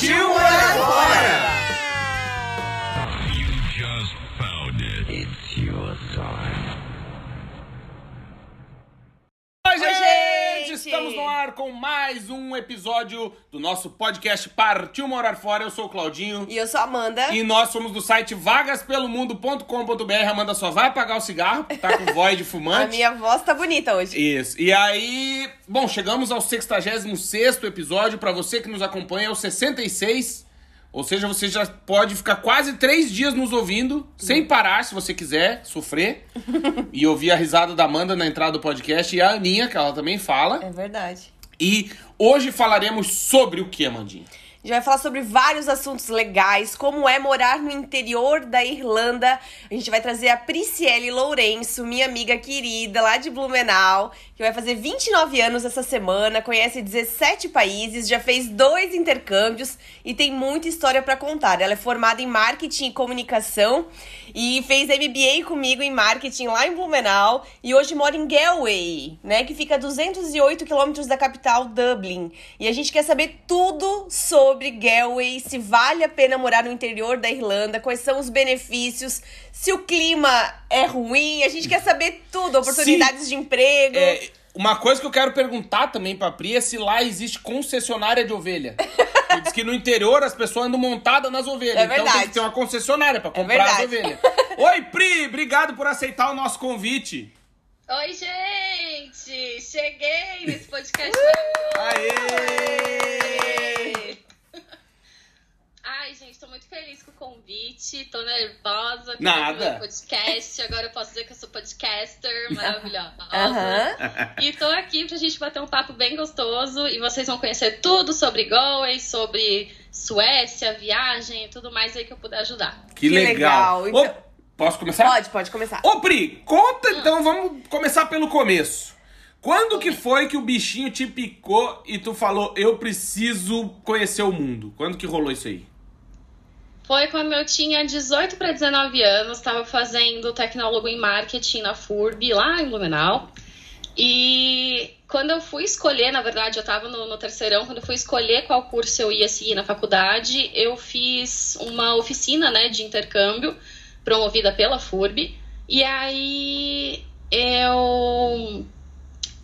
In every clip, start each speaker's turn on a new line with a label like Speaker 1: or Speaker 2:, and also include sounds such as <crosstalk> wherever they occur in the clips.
Speaker 1: Partiu episódio do nosso podcast Partiu Morar Fora. Eu sou o Claudinho.
Speaker 2: E eu sou a Amanda.
Speaker 1: E nós somos do site vagaspelomundo.com.br. Amanda só vai apagar o cigarro, tá com <laughs> voz de
Speaker 2: A
Speaker 1: fumante.
Speaker 2: minha voz tá bonita hoje.
Speaker 1: Isso. E aí, bom, chegamos ao 66 episódio. Pra você que nos acompanha, é o 66. Ou seja, você já pode ficar quase três dias nos ouvindo, sem parar, se você quiser sofrer. <laughs> e ouvir a risada da Amanda na entrada do podcast e a Aninha, que ela também fala.
Speaker 2: É verdade.
Speaker 1: E hoje falaremos sobre o que, Amandinha?
Speaker 2: A gente vai falar sobre vários assuntos legais, como é morar no interior da Irlanda. A gente vai trazer a Prisciele Lourenço, minha amiga querida lá de Blumenau, que vai fazer 29 anos essa semana, conhece 17 países, já fez dois intercâmbios e tem muita história para contar. Ela é formada em marketing e comunicação e fez MBA comigo em marketing lá em Blumenau e hoje mora em Galway, né, que fica a 208 quilômetros da capital Dublin. E a gente quer saber tudo sobre Galway, se vale a pena morar no interior da Irlanda, quais são os benefícios, se o clima é ruim, a gente quer saber tudo, oportunidades de emprego.
Speaker 1: É, uma coisa que eu quero perguntar também pra Pri é se lá existe concessionária de ovelha. Porque <laughs> diz que no interior as pessoas andam montadas nas ovelhas.
Speaker 2: É
Speaker 1: então tem
Speaker 2: verdade.
Speaker 1: que ter uma concessionária pra comprar as
Speaker 2: verdade.
Speaker 1: ovelhas. <laughs> Oi, Pri! Obrigado por aceitar o nosso convite.
Speaker 3: Oi, gente! Cheguei nesse podcast
Speaker 1: Aê!
Speaker 3: Ai, gente, tô muito feliz com o convite. Tô nervosa com
Speaker 1: Nada.
Speaker 3: o podcast. Agora eu posso dizer que eu sou podcaster <laughs> maravilhosa.
Speaker 2: Aham.
Speaker 3: E tô aqui pra gente bater um papo bem gostoso. E vocês vão conhecer tudo sobre Galway, sobre Suécia, viagem e tudo mais aí que eu puder ajudar.
Speaker 1: Que,
Speaker 2: Que
Speaker 1: legal.
Speaker 2: Então-
Speaker 1: posso começar?
Speaker 2: Pode, pode começar.
Speaker 1: Ô, Pri, conta então, vamos começar pelo começo. Quando que foi que o bichinho te picou e tu falou, eu preciso conhecer o mundo? Quando que rolou isso aí?
Speaker 3: Foi quando eu tinha 18 para 19 anos, estava fazendo tecnólogo em marketing na FURB, lá em Blumenau. E quando eu fui escolher, na verdade, eu estava no, no terceirão, quando eu fui escolher qual curso eu ia seguir na faculdade, eu fiz uma oficina né, de intercâmbio promovida pela FURB. E aí eu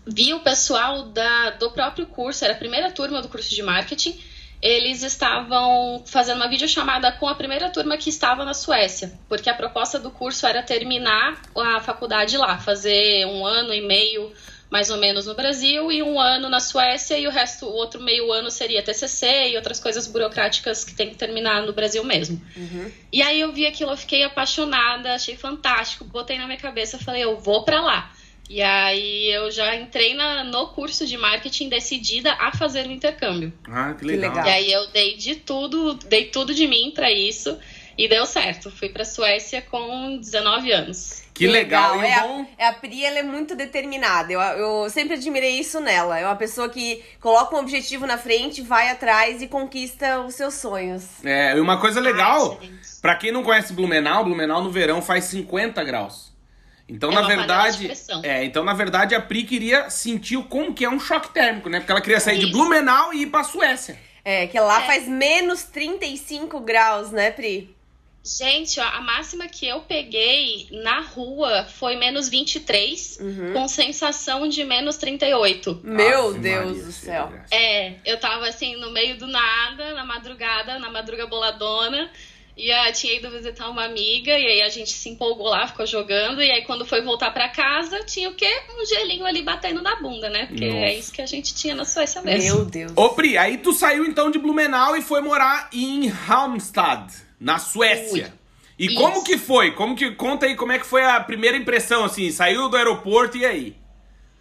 Speaker 3: vi o pessoal da, do próprio curso, era a primeira turma do curso de marketing, eles estavam fazendo uma videochamada com a primeira turma que estava na Suécia, porque a proposta do curso era terminar a faculdade lá, fazer um ano e meio mais ou menos no Brasil e um ano na Suécia e o resto, o outro meio ano seria TCC e outras coisas burocráticas que tem que terminar no Brasil mesmo. E aí eu vi aquilo, eu fiquei apaixonada, achei fantástico, botei na minha cabeça, falei, eu vou pra lá. E aí eu já entrei na- no curso de marketing decidida a fazer o intercâmbio.
Speaker 1: Ah, que
Speaker 2: legal.
Speaker 1: legal.
Speaker 3: E aí eu dei de tudo, dei tudo de mim pra isso e deu certo. Fui pra Suécia com 19 anos.
Speaker 1: Que legal. E
Speaker 2: É,
Speaker 1: bom...
Speaker 2: a, é a Pri, ela é muito determinada. Eu, eu sempre admirei isso nela. É uma pessoa que coloca um objetivo na frente, vai atrás e conquista os seus sonhos.
Speaker 1: É, e uma coisa legal,
Speaker 3: gente.
Speaker 1: pra quem não conhece Blumenau, Blumenau no verão faz 50 graus. Então,
Speaker 3: É
Speaker 1: na
Speaker 3: de
Speaker 1: verdade, é, então na verdade a Pri queria sentir o como que é um choque térmico, né? Porque ela queria sair de
Speaker 3: Isso.
Speaker 1: Blumenau e ir pra Suécia.
Speaker 2: É, que lá
Speaker 3: É.
Speaker 2: faz menos 35 graus, né, Pri?
Speaker 3: Gente, ó, a máxima que eu peguei na rua foi menos 23,
Speaker 2: Uhum.
Speaker 3: com sensação de menos 38.
Speaker 2: Meu
Speaker 1: Ave
Speaker 2: Deus
Speaker 1: Maria,
Speaker 2: do céu.
Speaker 3: É, eu tava assim, no meio do nada, na madrugada, na madruga boladona. E ah, tinha ido visitar uma amiga, e aí a gente se empolgou lá, ficou jogando. E aí, quando foi voltar pra casa, tinha o quê? Um gelinho ali batendo na bunda, né? Porque
Speaker 1: Nossa.
Speaker 3: é isso que a gente tinha na Suécia mesmo.
Speaker 2: Meu Deus.
Speaker 1: Ô Pri, aí tu saiu então de Blumenau e foi morar em Halmstad, na Suécia. E
Speaker 3: Isso.
Speaker 1: como que foi? Como que conta aí como é que foi a primeira impressão assim? Saiu do aeroporto e aí?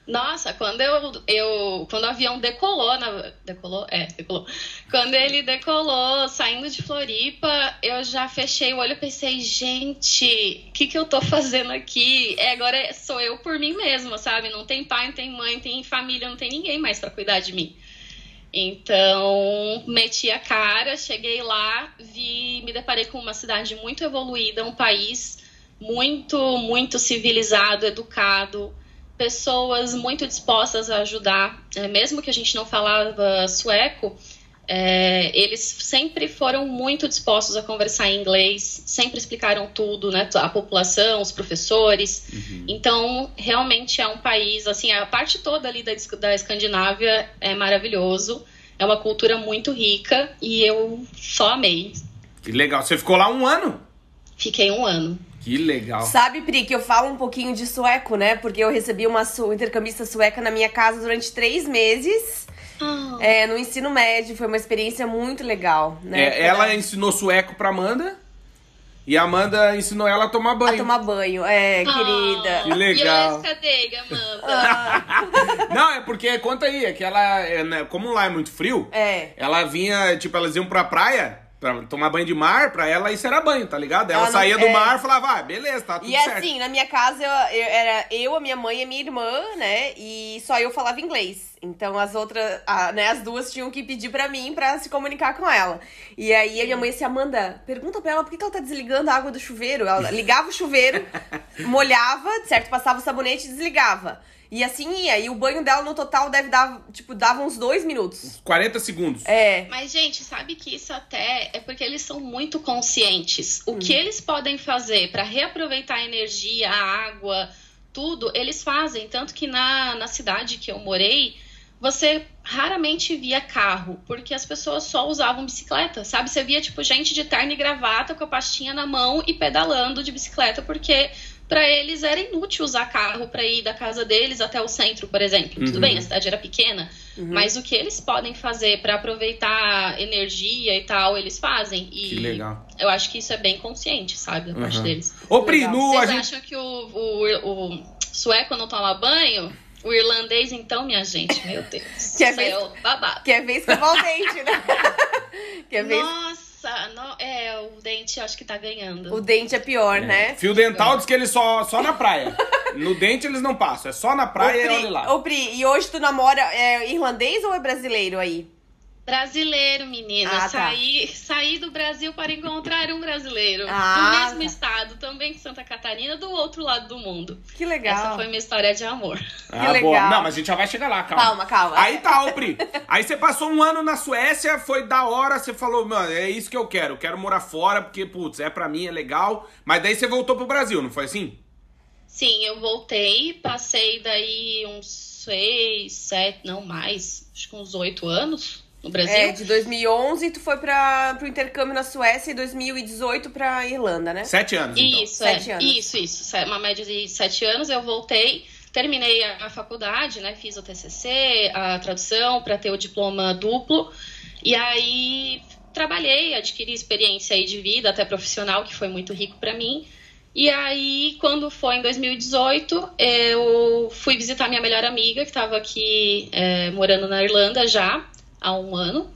Speaker 3: Nossa, quando eu, eu quando o avião decolou, na, decolou, é, decolou. Quando ele decolou, saindo de Floripa, eu já fechei o olho e pensei, gente, o que que eu tô fazendo aqui? É, agora sou eu por mim mesma, sabe? Não tem pai, não tem mãe, não tem família, não tem ninguém mais para cuidar de mim. Então, meti a cara, cheguei lá, vi, me deparei com uma cidade muito evoluída, um país muito, muito civilizado, educado pessoas muito dispostas a ajudar, é, mesmo que a gente não falava sueco, é, eles sempre foram muito dispostos a conversar em inglês, sempre explicaram tudo, né? A população, os professores. Uhum. Então, realmente é um país, assim, a parte toda ali da, da Escandinávia é maravilhoso. É uma cultura muito rica e eu só amei.
Speaker 1: Que legal. Você ficou lá um ano?
Speaker 3: Fiquei um ano.
Speaker 1: Que legal.
Speaker 2: Sabe, Pri, que eu falo um pouquinho de sueco, né? Porque eu recebi uma su intercambista sueca na minha casa durante três meses. Oh. É, no ensino médio, foi uma experiência muito legal, né?
Speaker 1: É, ela ensinou sueco pra Amanda. E a Amanda ensinou ela a tomar banho. A
Speaker 2: tomar banho, é, oh, querida.
Speaker 1: Que legal.
Speaker 3: E cadê, Amanda? <laughs>
Speaker 1: Não, é porque, conta aí, é que ela, é, né, como lá é muito frio,
Speaker 2: é.
Speaker 1: ela vinha, tipo, elas iam pra praia, pra tomar banho de mar, pra ela isso era banho, tá ligado? Ela, ela saía do é... mar e falava, ah, beleza, tá tudo
Speaker 2: e
Speaker 1: certo.
Speaker 2: E assim, na minha casa, eu, eu, era eu, a minha mãe e a minha irmã, né? E só eu falava inglês. Então as outras, a, né, as duas tinham que pedir pra mim pra se comunicar com ela. E aí a minha mãe disse, Amanda, pergunta pra ela por que, que ela tá desligando a água do chuveiro. Ela ligava o chuveiro, <laughs> molhava, certo? Passava o sabonete e desligava. E assim ia. E o banho dela no total deve dar, tipo, dava uns dois minutos.
Speaker 1: 40 segundos.
Speaker 2: É.
Speaker 3: Mas, gente, sabe que isso até é porque eles são muito conscientes. O hum. que eles podem fazer para reaproveitar a energia, a água, tudo, eles fazem. Tanto que na, na cidade que eu morei, você raramente via carro, porque as pessoas só usavam bicicleta, sabe? Você via, tipo, gente de terno e gravata com a pastinha na mão e pedalando de bicicleta, porque para eles era inútil usar carro para ir da casa deles até o centro, por exemplo. Uhum. Tudo bem, a cidade era pequena, uhum. mas o que eles podem fazer para aproveitar energia e tal, eles fazem. E
Speaker 1: que legal.
Speaker 3: Eu acho que isso é bem consciente, sabe, da uhum. parte deles.
Speaker 1: Ô, Pri, no,
Speaker 3: Vocês
Speaker 1: gente...
Speaker 3: acham que o, o, o sueco não toma banho? O irlandês, então, minha gente, meu Deus. <laughs>
Speaker 2: Quer ver? É babado. Quer ver escovar o dente, né? <laughs>
Speaker 3: Quer ver? Nossa! Nossa, é, o dente acho que tá ganhando.
Speaker 2: O dente é pior, é. né?
Speaker 1: Fio dental diz que ele só, só na praia. no dente eles não passam, é só na praia e olha lá.
Speaker 2: Ô, Pri, e hoje tu namora é irlandês ou é brasileiro aí?
Speaker 3: Brasileiro, menina. Ah, tá. saí, saí do Brasil para encontrar um brasileiro. Ah, do mesmo tá. estado, também que Santa Catarina, do outro lado do mundo.
Speaker 2: Que legal.
Speaker 3: Essa foi minha história de amor.
Speaker 1: Ah, que legal. Boa. Não, mas a gente já vai chegar lá, calma.
Speaker 2: Calma, calma.
Speaker 1: Aí tá, Pri. Aí você passou um ano na Suécia, foi da hora, você falou, mano, é isso que eu quero. Eu quero morar fora, porque, putz, é pra mim, é legal. Mas daí você voltou pro Brasil, não foi assim?
Speaker 3: Sim, eu voltei, passei daí uns seis, sete, não mais, acho que uns oito anos no Brasil.
Speaker 2: É, de 2011 tu foi para o intercâmbio na Suécia e 2018 para Irlanda, né?
Speaker 1: Sete anos, então.
Speaker 3: Isso, é. sete é. anos. Isso, isso. Uma média de sete anos. Eu voltei, terminei a, a faculdade, né? Fiz o TCC, a tradução para ter o diploma duplo. E aí trabalhei, adquiri experiência aí de vida, até profissional, que foi muito rico para mim. E aí, quando foi em 2018, eu fui visitar minha melhor amiga, que estava aqui é, morando na Irlanda já há um ano.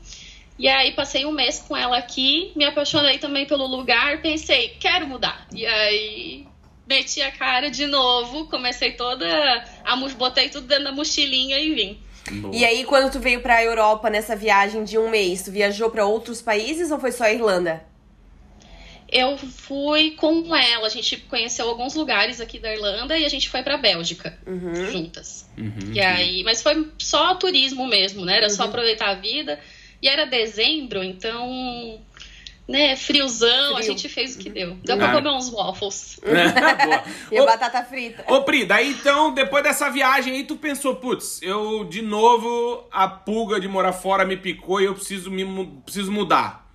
Speaker 3: E aí passei um mês com ela aqui, me apaixonei também pelo lugar, pensei, quero mudar. E aí meti a cara de novo, comecei toda a botei tudo dentro da mochilinha e vim.
Speaker 2: Boa. E aí quando tu veio para a Europa nessa viagem de um mês, tu viajou para outros países ou foi só a Irlanda?
Speaker 3: Eu fui com ela. A gente conheceu alguns lugares aqui da Irlanda e a gente foi pra Bélgica
Speaker 2: uhum.
Speaker 3: juntas. Uhum, e aí, mas foi só turismo mesmo, né? Era uhum. só aproveitar a vida. E era dezembro, então né, friozão, Frio. a gente fez o que deu. Deu pra ah. comer uns waffles. <laughs>
Speaker 2: e a batata frita.
Speaker 1: Ô, Pri, daí então, depois dessa viagem aí, tu pensou, putz, eu de novo, a pulga de morar fora me picou e eu preciso, me, preciso mudar.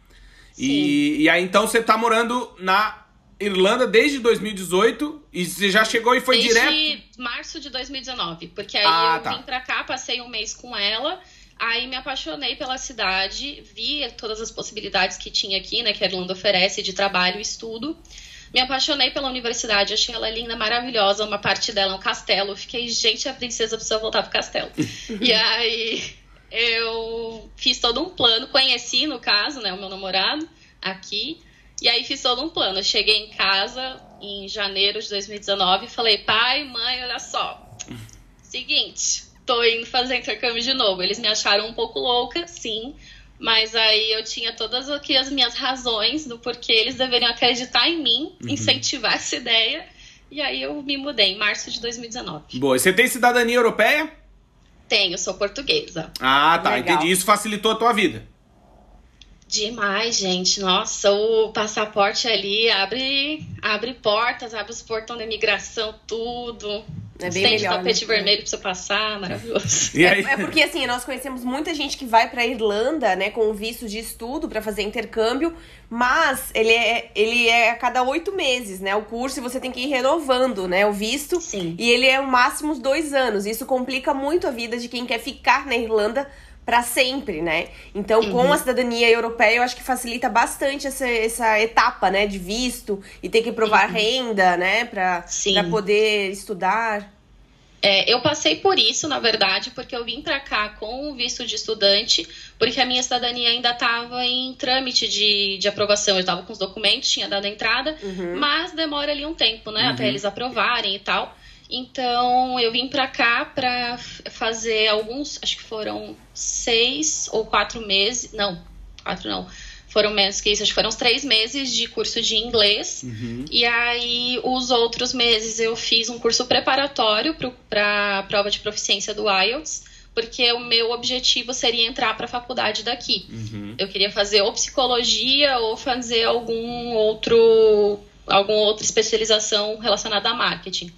Speaker 1: E, e aí então você tá morando na Irlanda desde 2018 e você já chegou e foi
Speaker 3: desde
Speaker 1: direto?
Speaker 3: Desde março de 2019, porque aí ah, eu tá. vim pra cá, passei um mês com ela, aí me apaixonei pela cidade, vi todas as possibilidades que tinha aqui, né, que a Irlanda oferece de trabalho e estudo. Me apaixonei pela universidade, achei ela linda, maravilhosa. Uma parte dela é um castelo. Fiquei, gente, a princesa precisa voltar pro castelo. <laughs> e aí eu fiz todo um plano, conheci, no caso, né, o meu namorado aqui. E aí fiz todo um plano. Eu cheguei em casa em janeiro de 2019 e falei, pai, mãe, olha só. Seguinte, tô indo fazer intercâmbio de novo. Eles me acharam um pouco louca, sim. Mas aí eu tinha todas aqui as minhas razões do porquê eles deveriam acreditar em mim, uhum. incentivar essa ideia. E aí eu me mudei em março de 2019.
Speaker 1: Boa. E você tem cidadania europeia?
Speaker 3: Tenho, sou portuguesa.
Speaker 1: Ah, tá. Legal. Entendi. Isso facilitou a tua vida.
Speaker 3: Demais, gente. Nossa, o passaporte ali abre, abre portas, abre os portões da imigração, tudo. É bem Tem melhor, tapete né? vermelho pra você passar, maravilhoso.
Speaker 2: É, é, porque assim, nós conhecemos muita gente que vai pra Irlanda, né, com visto de estudo para fazer intercâmbio, mas ele é, ele é a cada oito meses, né? O curso e você tem que ir renovando, né? O visto.
Speaker 3: Sim.
Speaker 2: E ele é o máximo dois anos. Isso complica muito a vida de quem quer ficar na Irlanda para sempre, né? Então, uhum. com a cidadania europeia, eu acho que facilita bastante essa, essa etapa, né, de visto e ter que provar uhum. renda, né, para poder estudar.
Speaker 3: É, eu passei por isso, na verdade, porque eu vim para cá com o visto de estudante, porque a minha cidadania ainda estava em trâmite de, de aprovação. Eu estava com os documentos, tinha dado a entrada, uhum. mas demora ali um tempo, né, até uhum. eles aprovarem e tal. Então eu vim para cá para fazer alguns, acho que foram seis ou quatro meses, não, quatro não, foram menos que isso, acho que foram uns três meses de curso de inglês. Uhum. E aí os outros meses eu fiz um curso preparatório para a prova de proficiência do IELTS, porque o meu objetivo seria entrar para a faculdade daqui. Uhum. Eu queria fazer ou psicologia ou fazer algum outro alguma outra especialização relacionada a marketing.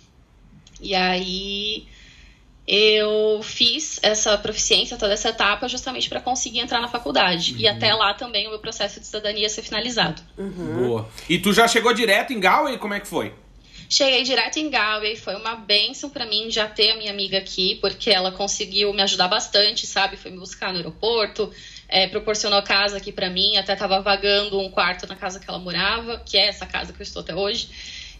Speaker 3: E aí eu fiz essa proficiência, toda essa etapa, justamente para conseguir entrar na faculdade. Uhum. E até lá também o meu processo de cidadania ser finalizado.
Speaker 1: Uhum. Boa. E tu já chegou direto em Galway? Como é que foi?
Speaker 3: Cheguei direto em Galway, foi uma benção para mim já ter a minha amiga aqui, porque ela conseguiu me ajudar bastante, sabe? Foi me buscar no aeroporto, é, proporcionou casa aqui para mim, até tava vagando um quarto na casa que ela morava, que é essa casa que eu estou até hoje.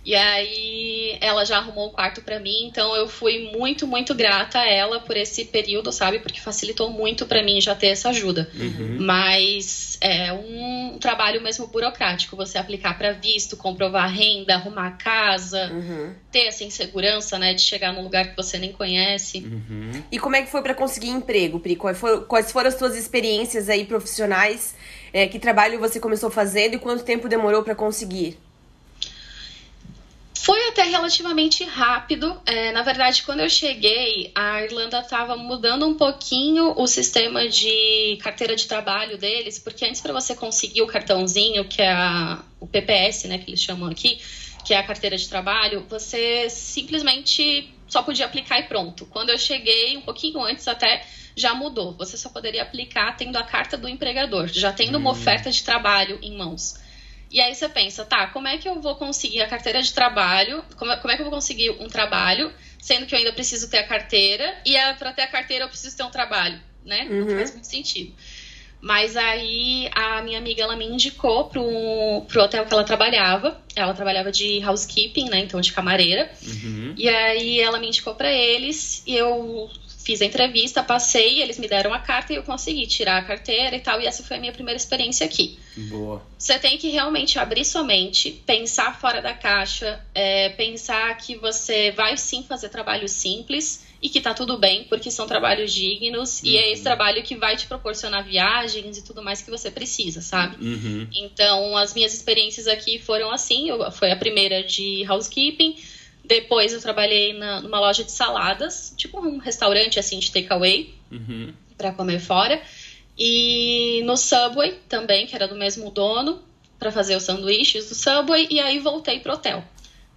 Speaker 3: E aí ela já arrumou o quarto para mim, então eu fui muito, muito grata a ela por esse período, sabe? Porque facilitou muito para mim já ter essa ajuda. Uhum. Mas é um trabalho mesmo burocrático, você aplicar para visto, comprovar renda, arrumar casa, uhum. ter essa insegurança, né, de chegar num lugar que você nem conhece.
Speaker 2: Uhum. E como é que foi para conseguir emprego, Pri? Quais foram, quais foram as suas experiências aí profissionais? É, que trabalho você começou fazendo e quanto tempo demorou para conseguir?
Speaker 3: Foi até relativamente rápido. É, na verdade, quando eu cheguei, a Irlanda estava mudando um pouquinho o sistema de carteira de trabalho deles, porque antes para você conseguir o cartãozinho, que é a, o PPS, né, que eles chamam aqui, que é a carteira de trabalho, você simplesmente só podia aplicar e pronto. Quando eu cheguei, um pouquinho antes até, já mudou. Você só poderia aplicar tendo a carta do empregador, já tendo uma hum. oferta de trabalho em mãos. E aí você pensa, tá, como é que eu vou conseguir a carteira de trabalho? Como é, como é que eu vou conseguir um trabalho, sendo que eu ainda preciso ter a carteira, e para ter a carteira eu preciso ter um trabalho, né? Uhum. Não faz muito sentido. Mas aí a minha amiga ela me indicou pro, pro hotel que ela trabalhava. Ela trabalhava de housekeeping, né? Então de camareira. Uhum. E aí ela me indicou para eles e eu fiz a entrevista, passei, eles me deram a carta e eu consegui tirar a carteira e tal. E essa foi a minha primeira experiência aqui.
Speaker 1: Boa.
Speaker 3: Você tem que realmente abrir sua mente, pensar fora da caixa, é, pensar que você vai sim fazer trabalho simples e que tá tudo bem, porque são trabalhos dignos uhum. e é esse uhum. trabalho que vai te proporcionar viagens e tudo mais que você precisa, sabe? Uhum. Então, as minhas experiências aqui foram assim. Eu, foi a primeira de housekeeping depois eu trabalhei na, numa loja de saladas, tipo um restaurante assim de takeaway, uhum. para comer fora. E no Subway também, que era do mesmo dono, para fazer os sanduíches do Subway. E aí voltei pro hotel,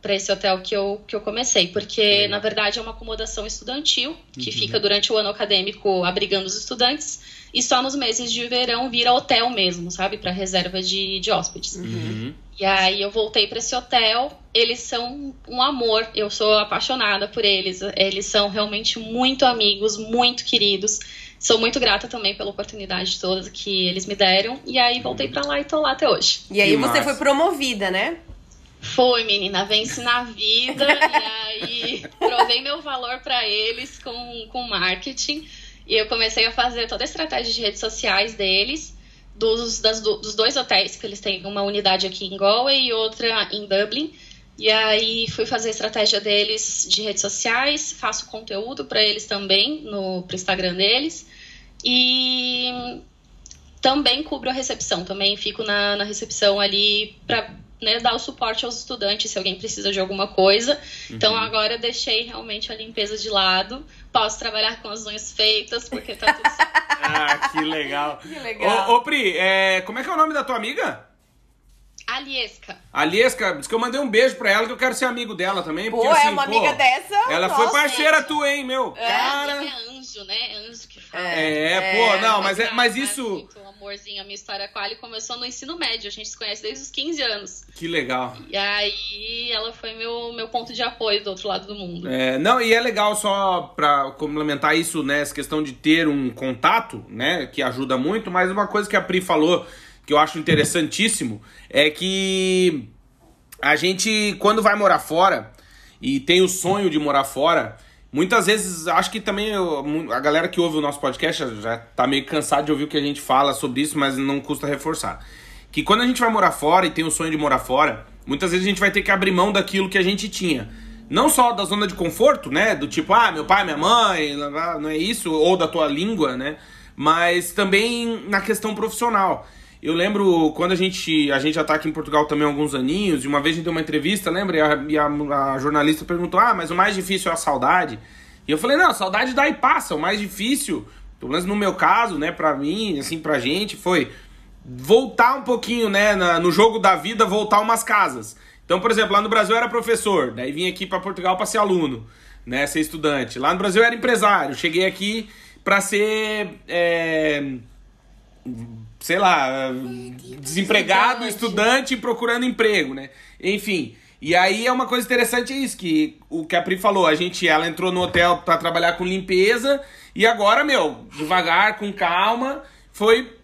Speaker 3: para esse hotel que eu, que eu comecei, porque uhum. na verdade é uma acomodação estudantil que uhum. fica durante o ano acadêmico abrigando os estudantes e só nos meses de verão vira hotel mesmo, sabe? Para reserva de, de hóspedes. Uhum. E aí eu voltei para esse hotel. Eles são um amor. Eu sou apaixonada por eles. Eles são realmente muito amigos, muito queridos. Sou muito grata também pela oportunidade toda que eles me deram. E aí voltei para lá e tô lá até hoje.
Speaker 2: E aí que você massa. foi promovida, né?
Speaker 3: Foi, menina, vence na vida. e aí <laughs> provei meu valor para eles com, com marketing. E eu comecei a fazer toda a estratégia de redes sociais deles, dos, das, dos dois hotéis, que eles têm uma unidade aqui em Galway e outra em Dublin. E aí fui fazer a estratégia deles de redes sociais, faço conteúdo para eles também no pro Instagram deles. E também cubro a recepção, também fico na, na recepção ali para né, dar o suporte aos estudantes se alguém precisa de alguma coisa. Então, uhum. Então agora eu deixei realmente a limpeza de lado. Posso trabalhar com as unhas feitas, porque tá tudo certo. <laughs>
Speaker 1: ah, que legal.
Speaker 2: Que legal.
Speaker 1: Ô, ô Pri, é, como é que é o nome da tua amiga?
Speaker 3: Aliesca.
Speaker 1: Aliesca, diz que eu mandei um beijo pra ela que eu quero ser amigo dela também.
Speaker 2: Porque, pô, é assim, é uma pô, amiga dessa.
Speaker 1: Ela nossa, foi parceira gente. tua, hein, meu?
Speaker 3: É, cara. É anjo, né? Anjo que.
Speaker 1: É, é pô, não, mas, é, mas isso.
Speaker 3: Muito amorzinho, a minha história com a Ali começou no ensino médio. A gente se conhece desde os 15 anos.
Speaker 1: Que legal.
Speaker 3: E aí ela foi meu, meu ponto de apoio do outro lado do mundo.
Speaker 1: É, não, e é legal só pra complementar isso, né? Essa questão de ter um contato, né? Que ajuda muito, mas uma coisa que a Pri falou que eu acho interessantíssimo é que a gente, quando vai morar fora e tem o sonho de morar fora, muitas vezes acho que também eu, a galera que ouve o nosso podcast já, já tá meio cansado de ouvir o que a gente fala sobre isso, mas não custa reforçar. Que quando a gente vai morar fora e tem o sonho de morar fora, muitas vezes a gente vai ter que abrir mão daquilo que a gente tinha. Não só da zona de conforto, né? Do tipo, ah, meu pai, minha mãe, não é isso, ou da tua língua, né? Mas também na questão profissional. Eu lembro quando a gente. A gente já tá aqui em Portugal também há alguns aninhos, e uma vez a gente deu uma entrevista, lembra? E a, e a, a jornalista perguntou: Ah, mas o mais difícil é a saudade. E eu falei, não, saudade dá e passa. O mais difícil, pelo menos no meu caso, né, pra mim, assim, pra gente, foi voltar um pouquinho, né, na, no jogo da vida, voltar umas casas. Então, por exemplo, lá no Brasil eu era professor, daí vim aqui para Portugal para ser aluno, né, ser estudante. Lá no Brasil eu era empresário, cheguei aqui para ser. É sei lá, desempregado, estudante procurando emprego, né? Enfim. E aí é uma coisa interessante isso, que o que a Pri falou, a gente, ela entrou no hotel para trabalhar com limpeza e agora, meu, devagar, com calma, foi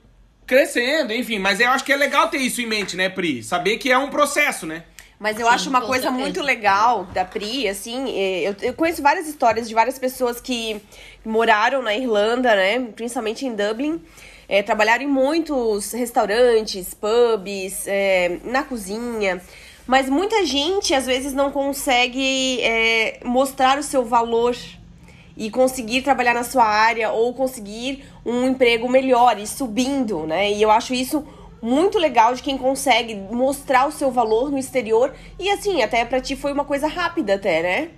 Speaker 1: crescendo, enfim. Mas eu acho que é legal ter isso em mente, né, Pri? Saber que é um processo, né?
Speaker 2: Mas eu Sim, acho uma coisa certeza. muito legal da Pri, assim, é, eu, eu conheço várias histórias de várias pessoas que moraram na Irlanda, né, principalmente em Dublin, é, em muitos restaurantes, pubs, é, na cozinha. Mas muita gente às vezes não consegue é, mostrar o seu valor e conseguir trabalhar na sua área ou conseguir um emprego melhor e subindo, né? E eu acho isso muito legal de quem consegue mostrar o seu valor no exterior e assim, até para ti foi uma coisa rápida até, né?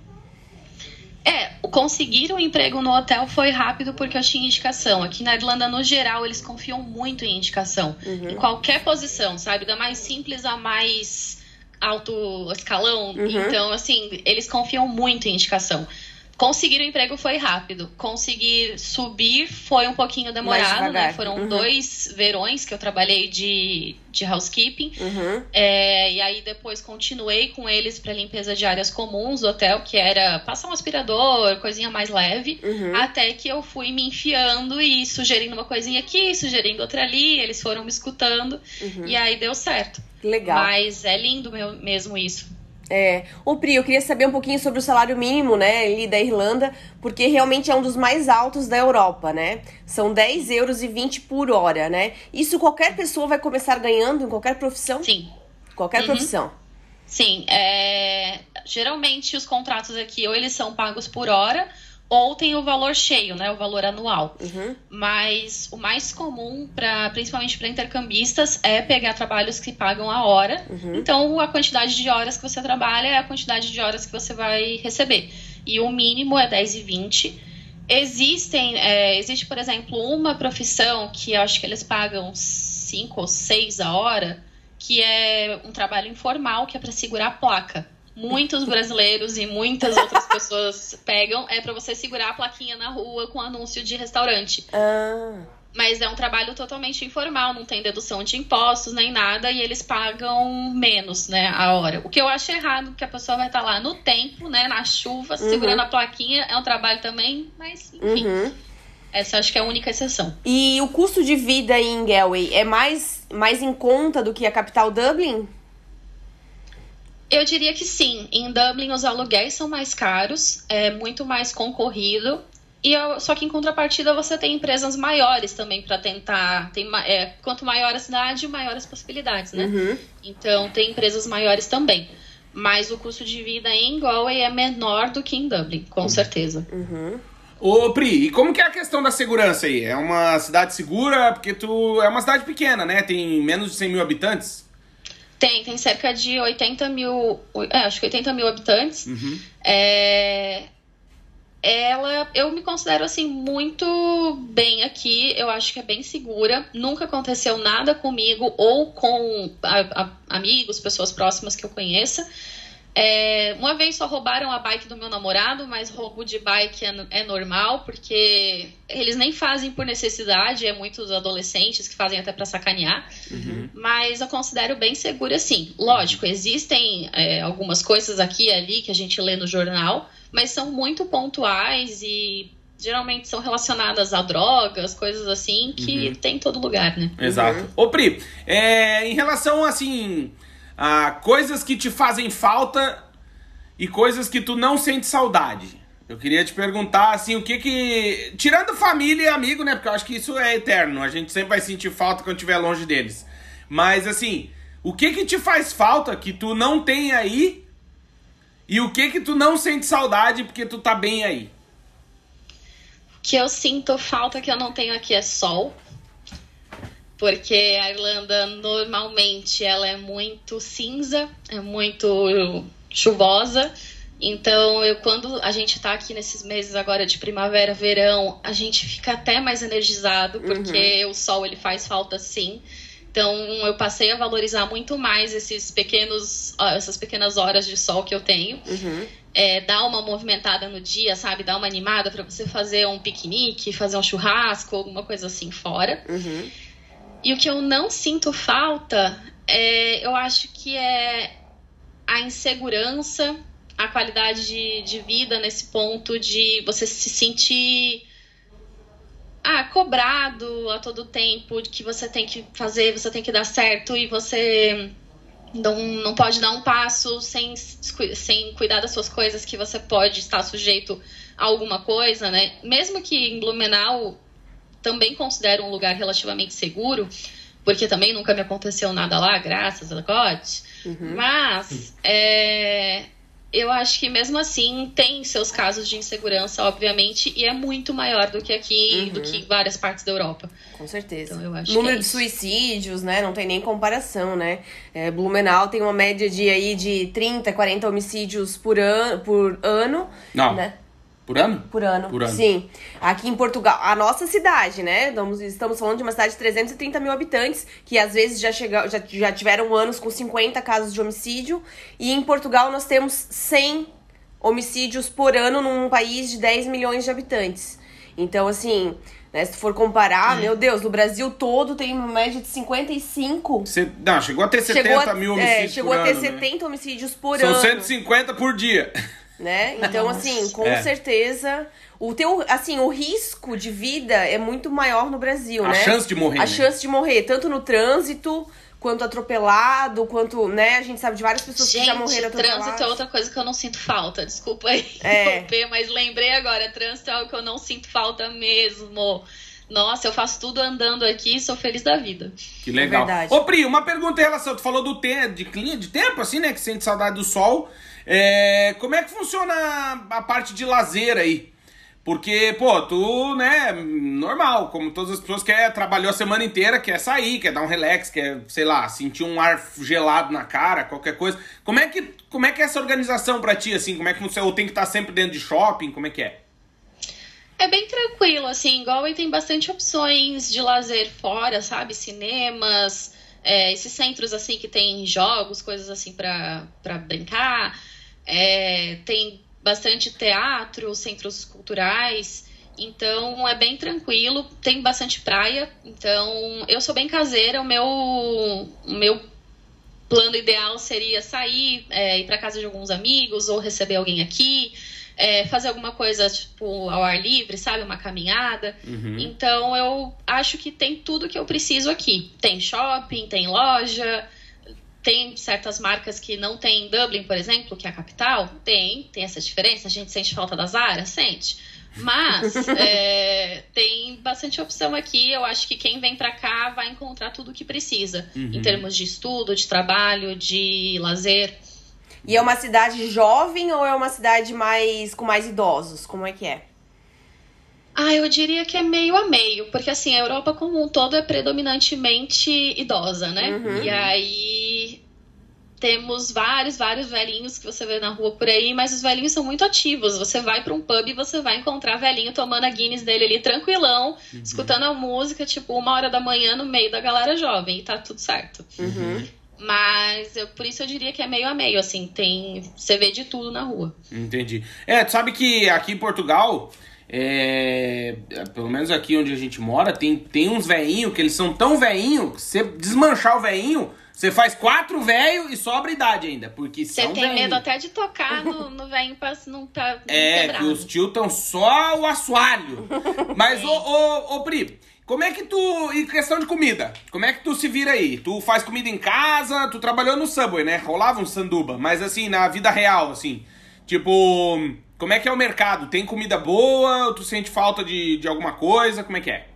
Speaker 3: É, conseguir um emprego no hotel foi rápido porque eu tinha indicação. Aqui na Irlanda, no geral, eles confiam muito em indicação. Uhum. Em qualquer posição, sabe? Da mais simples a mais alto escalão. Uhum. Então, assim, eles confiam muito em indicação. Conseguir o emprego foi rápido. Conseguir subir foi um pouquinho demorado, né? Foram uhum. dois verões que eu trabalhei de, de housekeeping. Uhum. É, e aí depois continuei com eles para limpeza de áreas comuns do hotel, que era passar um aspirador, coisinha mais leve. Uhum. Até que eu fui me enfiando e sugerindo uma coisinha aqui, sugerindo outra ali. Eles foram me escutando. Uhum. E aí deu certo.
Speaker 2: Legal.
Speaker 3: Mas é lindo mesmo isso.
Speaker 2: É. Ô Pri, eu queria saber um pouquinho sobre o salário mínimo, né, ali da Irlanda, porque realmente é um dos mais altos da Europa, né? São 10 euros e 20 por hora, né? Isso qualquer pessoa vai começar ganhando em qualquer profissão?
Speaker 3: Sim.
Speaker 2: Qualquer uhum. profissão.
Speaker 3: Sim. É... Geralmente os contratos aqui ou eles são pagos por hora ou tem o valor cheio, né, o valor anual. Uhum. Mas o mais comum, pra, principalmente para intercambistas, é pegar trabalhos que pagam a hora. Uhum. Então, a quantidade de horas que você trabalha é a quantidade de horas que você vai receber. E o mínimo é 10 e 20. Existem, é, existe, por exemplo, uma profissão que eu acho que eles pagam 5 ou 6 a hora, que é um trabalho informal, que é para segurar a placa muitos brasileiros e muitas outras pessoas pegam é para você segurar a plaquinha na rua com anúncio de restaurante.
Speaker 2: Ah.
Speaker 3: Mas é um trabalho totalmente informal, não tem dedução de impostos nem nada, e eles pagam menos, né, a hora. O que eu acho errado, porque a pessoa vai estar lá no tempo, né, na chuva, uhum. segurando a plaquinha, é um trabalho também, mas enfim. Uhum. Essa acho que é a única exceção.
Speaker 2: E o custo de vida em Galway é mais, mais em conta do que a capital Dublin?
Speaker 3: Eu diria que sim. Em Dublin os aluguéis são mais caros, é muito mais concorrido. E eu, só que em contrapartida você tem empresas maiores também para tentar. Tem, é, quanto maior a cidade, maiores as possibilidades, né?
Speaker 2: Uhum.
Speaker 3: Então tem empresas maiores também. Mas o custo de vida em Galway é menor do que em Dublin, com certeza.
Speaker 2: Uhum.
Speaker 1: Ô, Pri, e como que é a questão da segurança aí? É uma cidade segura? Porque tu é uma cidade pequena, né? Tem menos de 100 mil habitantes?
Speaker 3: Tem, tem cerca de 80 mil. É, acho que 80 mil habitantes.
Speaker 1: Uhum.
Speaker 3: É, ela, eu me considero assim muito bem aqui. Eu acho que é bem segura. Nunca aconteceu nada comigo ou com a, a, amigos, pessoas próximas que eu conheça. É, uma vez só roubaram a bike do meu namorado, mas roubo de bike é, é, normal, porque eles nem fazem por necessidade, é muitos adolescentes que fazem até para sacanear.
Speaker 1: Uhum.
Speaker 3: Mas eu considero bem segura sim. Lógico, existem é, algumas coisas aqui e ali que a gente lê no jornal, mas são muito pontuais e geralmente são relacionadas a drogas, coisas assim, que
Speaker 1: Uhum.
Speaker 3: tem em todo lugar, né?
Speaker 1: Exato. Ô, Pri, é, em relação, assim, a coisas que te fazem falta e coisas que tu não sente saudade. Eu queria te perguntar, assim, o que que... Tirando família e amigo, né? Porque eu acho que isso é eterno. A gente sempre vai sentir falta quando estiver longe deles. Mas, assim, o que que te faz falta que tu não tem aí e o que que tu não sente saudade porque tu tá bem aí?
Speaker 3: que eu sinto falta que eu não tenho aqui é sol. Porque a Irlanda normalmente ela é muito cinza, é muito chuvosa. Então, eu quando a gente tá aqui nesses meses agora de primavera, verão, a gente fica até mais energizado, porque o sol ele faz falta sim. Então, eu passei a valorizar muito mais esses pequenos, essas pequenas horas de sol que eu tenho
Speaker 2: Uhum.
Speaker 3: é, dar uma movimentada no dia, sabe? Dar uma animada para você fazer um piquenique, fazer um churrasco, alguma coisa assim fora.
Speaker 2: Uhum.
Speaker 3: E o que eu não sinto falta, é, eu acho que é a insegurança, a qualidade de, de vida nesse ponto de você se sentir ah, cobrado a todo tempo, que você tem que fazer, você tem que dar certo e você não, não pode dar um passo sem, sem cuidar das suas coisas, que você pode estar sujeito a alguma coisa, né? Mesmo que em Blumenau também considero um lugar relativamente seguro, porque também nunca me aconteceu nada lá, graças a God.
Speaker 2: Uhum.
Speaker 3: Mas é, eu acho que mesmo assim tem seus casos de insegurança, obviamente, e é muito maior do que aqui,
Speaker 2: Uhum.
Speaker 3: do que em várias partes da Europa.
Speaker 2: Com certeza.
Speaker 3: Então, eu acho
Speaker 2: Número
Speaker 3: que é
Speaker 2: de
Speaker 3: isso.
Speaker 2: suicídios, né? Não tem nem comparação, né? É, Blumenau tem uma média de aí de 30, 40 homicídios por ano, por ano,
Speaker 1: Não,
Speaker 2: né?
Speaker 1: Por ano?
Speaker 2: Por ano.
Speaker 1: Por ano.
Speaker 2: Sim. Aqui em Portugal, a nossa cidade, né? Estamos, estamos falando de uma cidade de 330 mil habitantes, que às vezes já, chega, já, já tiveram anos com 50 casos de homicídio. E em Portugal nós temos 100 homicídios por ano num país de 10 milhões de habitantes. Então, assim, né, se tu for comparar, meu Deus, no Brasil todo tem uma média de 55.
Speaker 1: Cê- não, chegou a ter 70
Speaker 2: chegou a,
Speaker 1: mil
Speaker 2: é,
Speaker 1: homicídios
Speaker 2: chegou
Speaker 1: por
Speaker 2: a ter
Speaker 1: ano, né?
Speaker 2: 70 homicídios por
Speaker 1: São
Speaker 2: ano.
Speaker 1: 150 por dia.
Speaker 2: Né? Então, assim, com
Speaker 1: É.
Speaker 2: certeza, o teu, assim, o risco de vida é muito maior no Brasil,
Speaker 1: A
Speaker 2: né?
Speaker 1: chance de morrer,
Speaker 2: A
Speaker 1: né?
Speaker 2: chance de morrer, tanto no trânsito, quanto atropelado, quanto, né? A gente sabe de várias pessoas que já morreram
Speaker 3: trânsito é
Speaker 2: atropeladas.
Speaker 3: outra coisa que eu não sinto falta. Desculpa aí
Speaker 2: É. <laughs>
Speaker 3: mas lembrei agora, trânsito é algo que eu não sinto falta mesmo. Nossa, eu faço tudo andando aqui e sou feliz da vida.
Speaker 1: Que legal.
Speaker 2: verdade.
Speaker 1: Ô, Pri, uma pergunta em relação. Tu falou do te, de, clima, de tempo, assim, né? Que sente saudade do sol. É, como é que funciona a parte de lazer aí? Porque, pô, tu, né, normal, como todas as pessoas quer, trabalhou a semana inteira, quer sair, quer dar um relax, quer, sei lá, sentir um ar gelado na cara, qualquer coisa. Como é que, como é, que é essa organização pra ti, assim? Como é que você ou tem que estar sempre dentro de shopping? Como é que é?
Speaker 3: É bem tranquilo, assim, Galway tem bastante opções de lazer fora, sabe? Cinemas, é, esses centros, assim, que tem jogos, coisas assim pra brincar. É, tem bastante teatro, centros culturais. Então é bem tranquilo, tem bastante praia. Então eu sou bem caseira, o meu, o meu plano ideal seria sair, é, ir para casa de alguns amigos ou receber alguém aqui, é, fazer alguma coisa tipo ao ar livre, sabe, uma caminhada.
Speaker 1: Uhum.
Speaker 3: Então eu acho que tem tudo que eu preciso aqui. Tem shopping, tem loja, tem certas marcas que não tem em Dublin, por exemplo, que é a capital? Tem, tem essa diferença. A gente sente falta das áreas? Sente. Mas <laughs> é, tem bastante opção aqui. Eu acho que quem vem para cá vai encontrar tudo o que precisa
Speaker 1: Uhum.
Speaker 3: em termos de estudo, de trabalho, de lazer.
Speaker 2: E é uma cidade jovem ou é uma cidade mais com mais idosos? Como é que é?
Speaker 3: Ah, eu diria que é meio a meio, porque assim, a Europa como um todo é predominantemente idosa, né?
Speaker 2: Uhum.
Speaker 3: E aí temos vários, vários velhinhos que você vê na rua por aí, mas os velhinhos são muito ativos. Você vai pra um pub e você vai encontrar velhinho tomando a Guinness dele ali tranquilão, escutando a música, tipo, uma hora da manhã no meio da galera jovem, e tá tudo certo.
Speaker 2: Uhum.
Speaker 3: Mas eu, por isso eu diria que é meio a meio, assim, tem. Você vê de tudo na rua.
Speaker 1: Entendi. É, tu sabe que aqui em Portugal, é, pelo menos aqui onde a gente mora, tem, tem uns veinhos que eles são tão veinhos que você desmanchar o veinho, você faz quatro velho e sobra idade ainda. Porque
Speaker 3: Você tem
Speaker 1: veinho.
Speaker 3: medo até de tocar no, no velhinho pra não tá não
Speaker 1: É,
Speaker 3: quebrar.
Speaker 1: que os tio estão só o assoalho. <laughs> Mas, ô, ô, ô, Pri, como é que tu. Em questão de comida, como é que tu se vira aí? Tu faz comida em casa, tu trabalhou no Subway, né? Rolava um sanduba, mas assim, na vida real, assim. Tipo, como é que é o mercado? Tem comida boa? Tu sente falta de, de alguma coisa? Como é que é?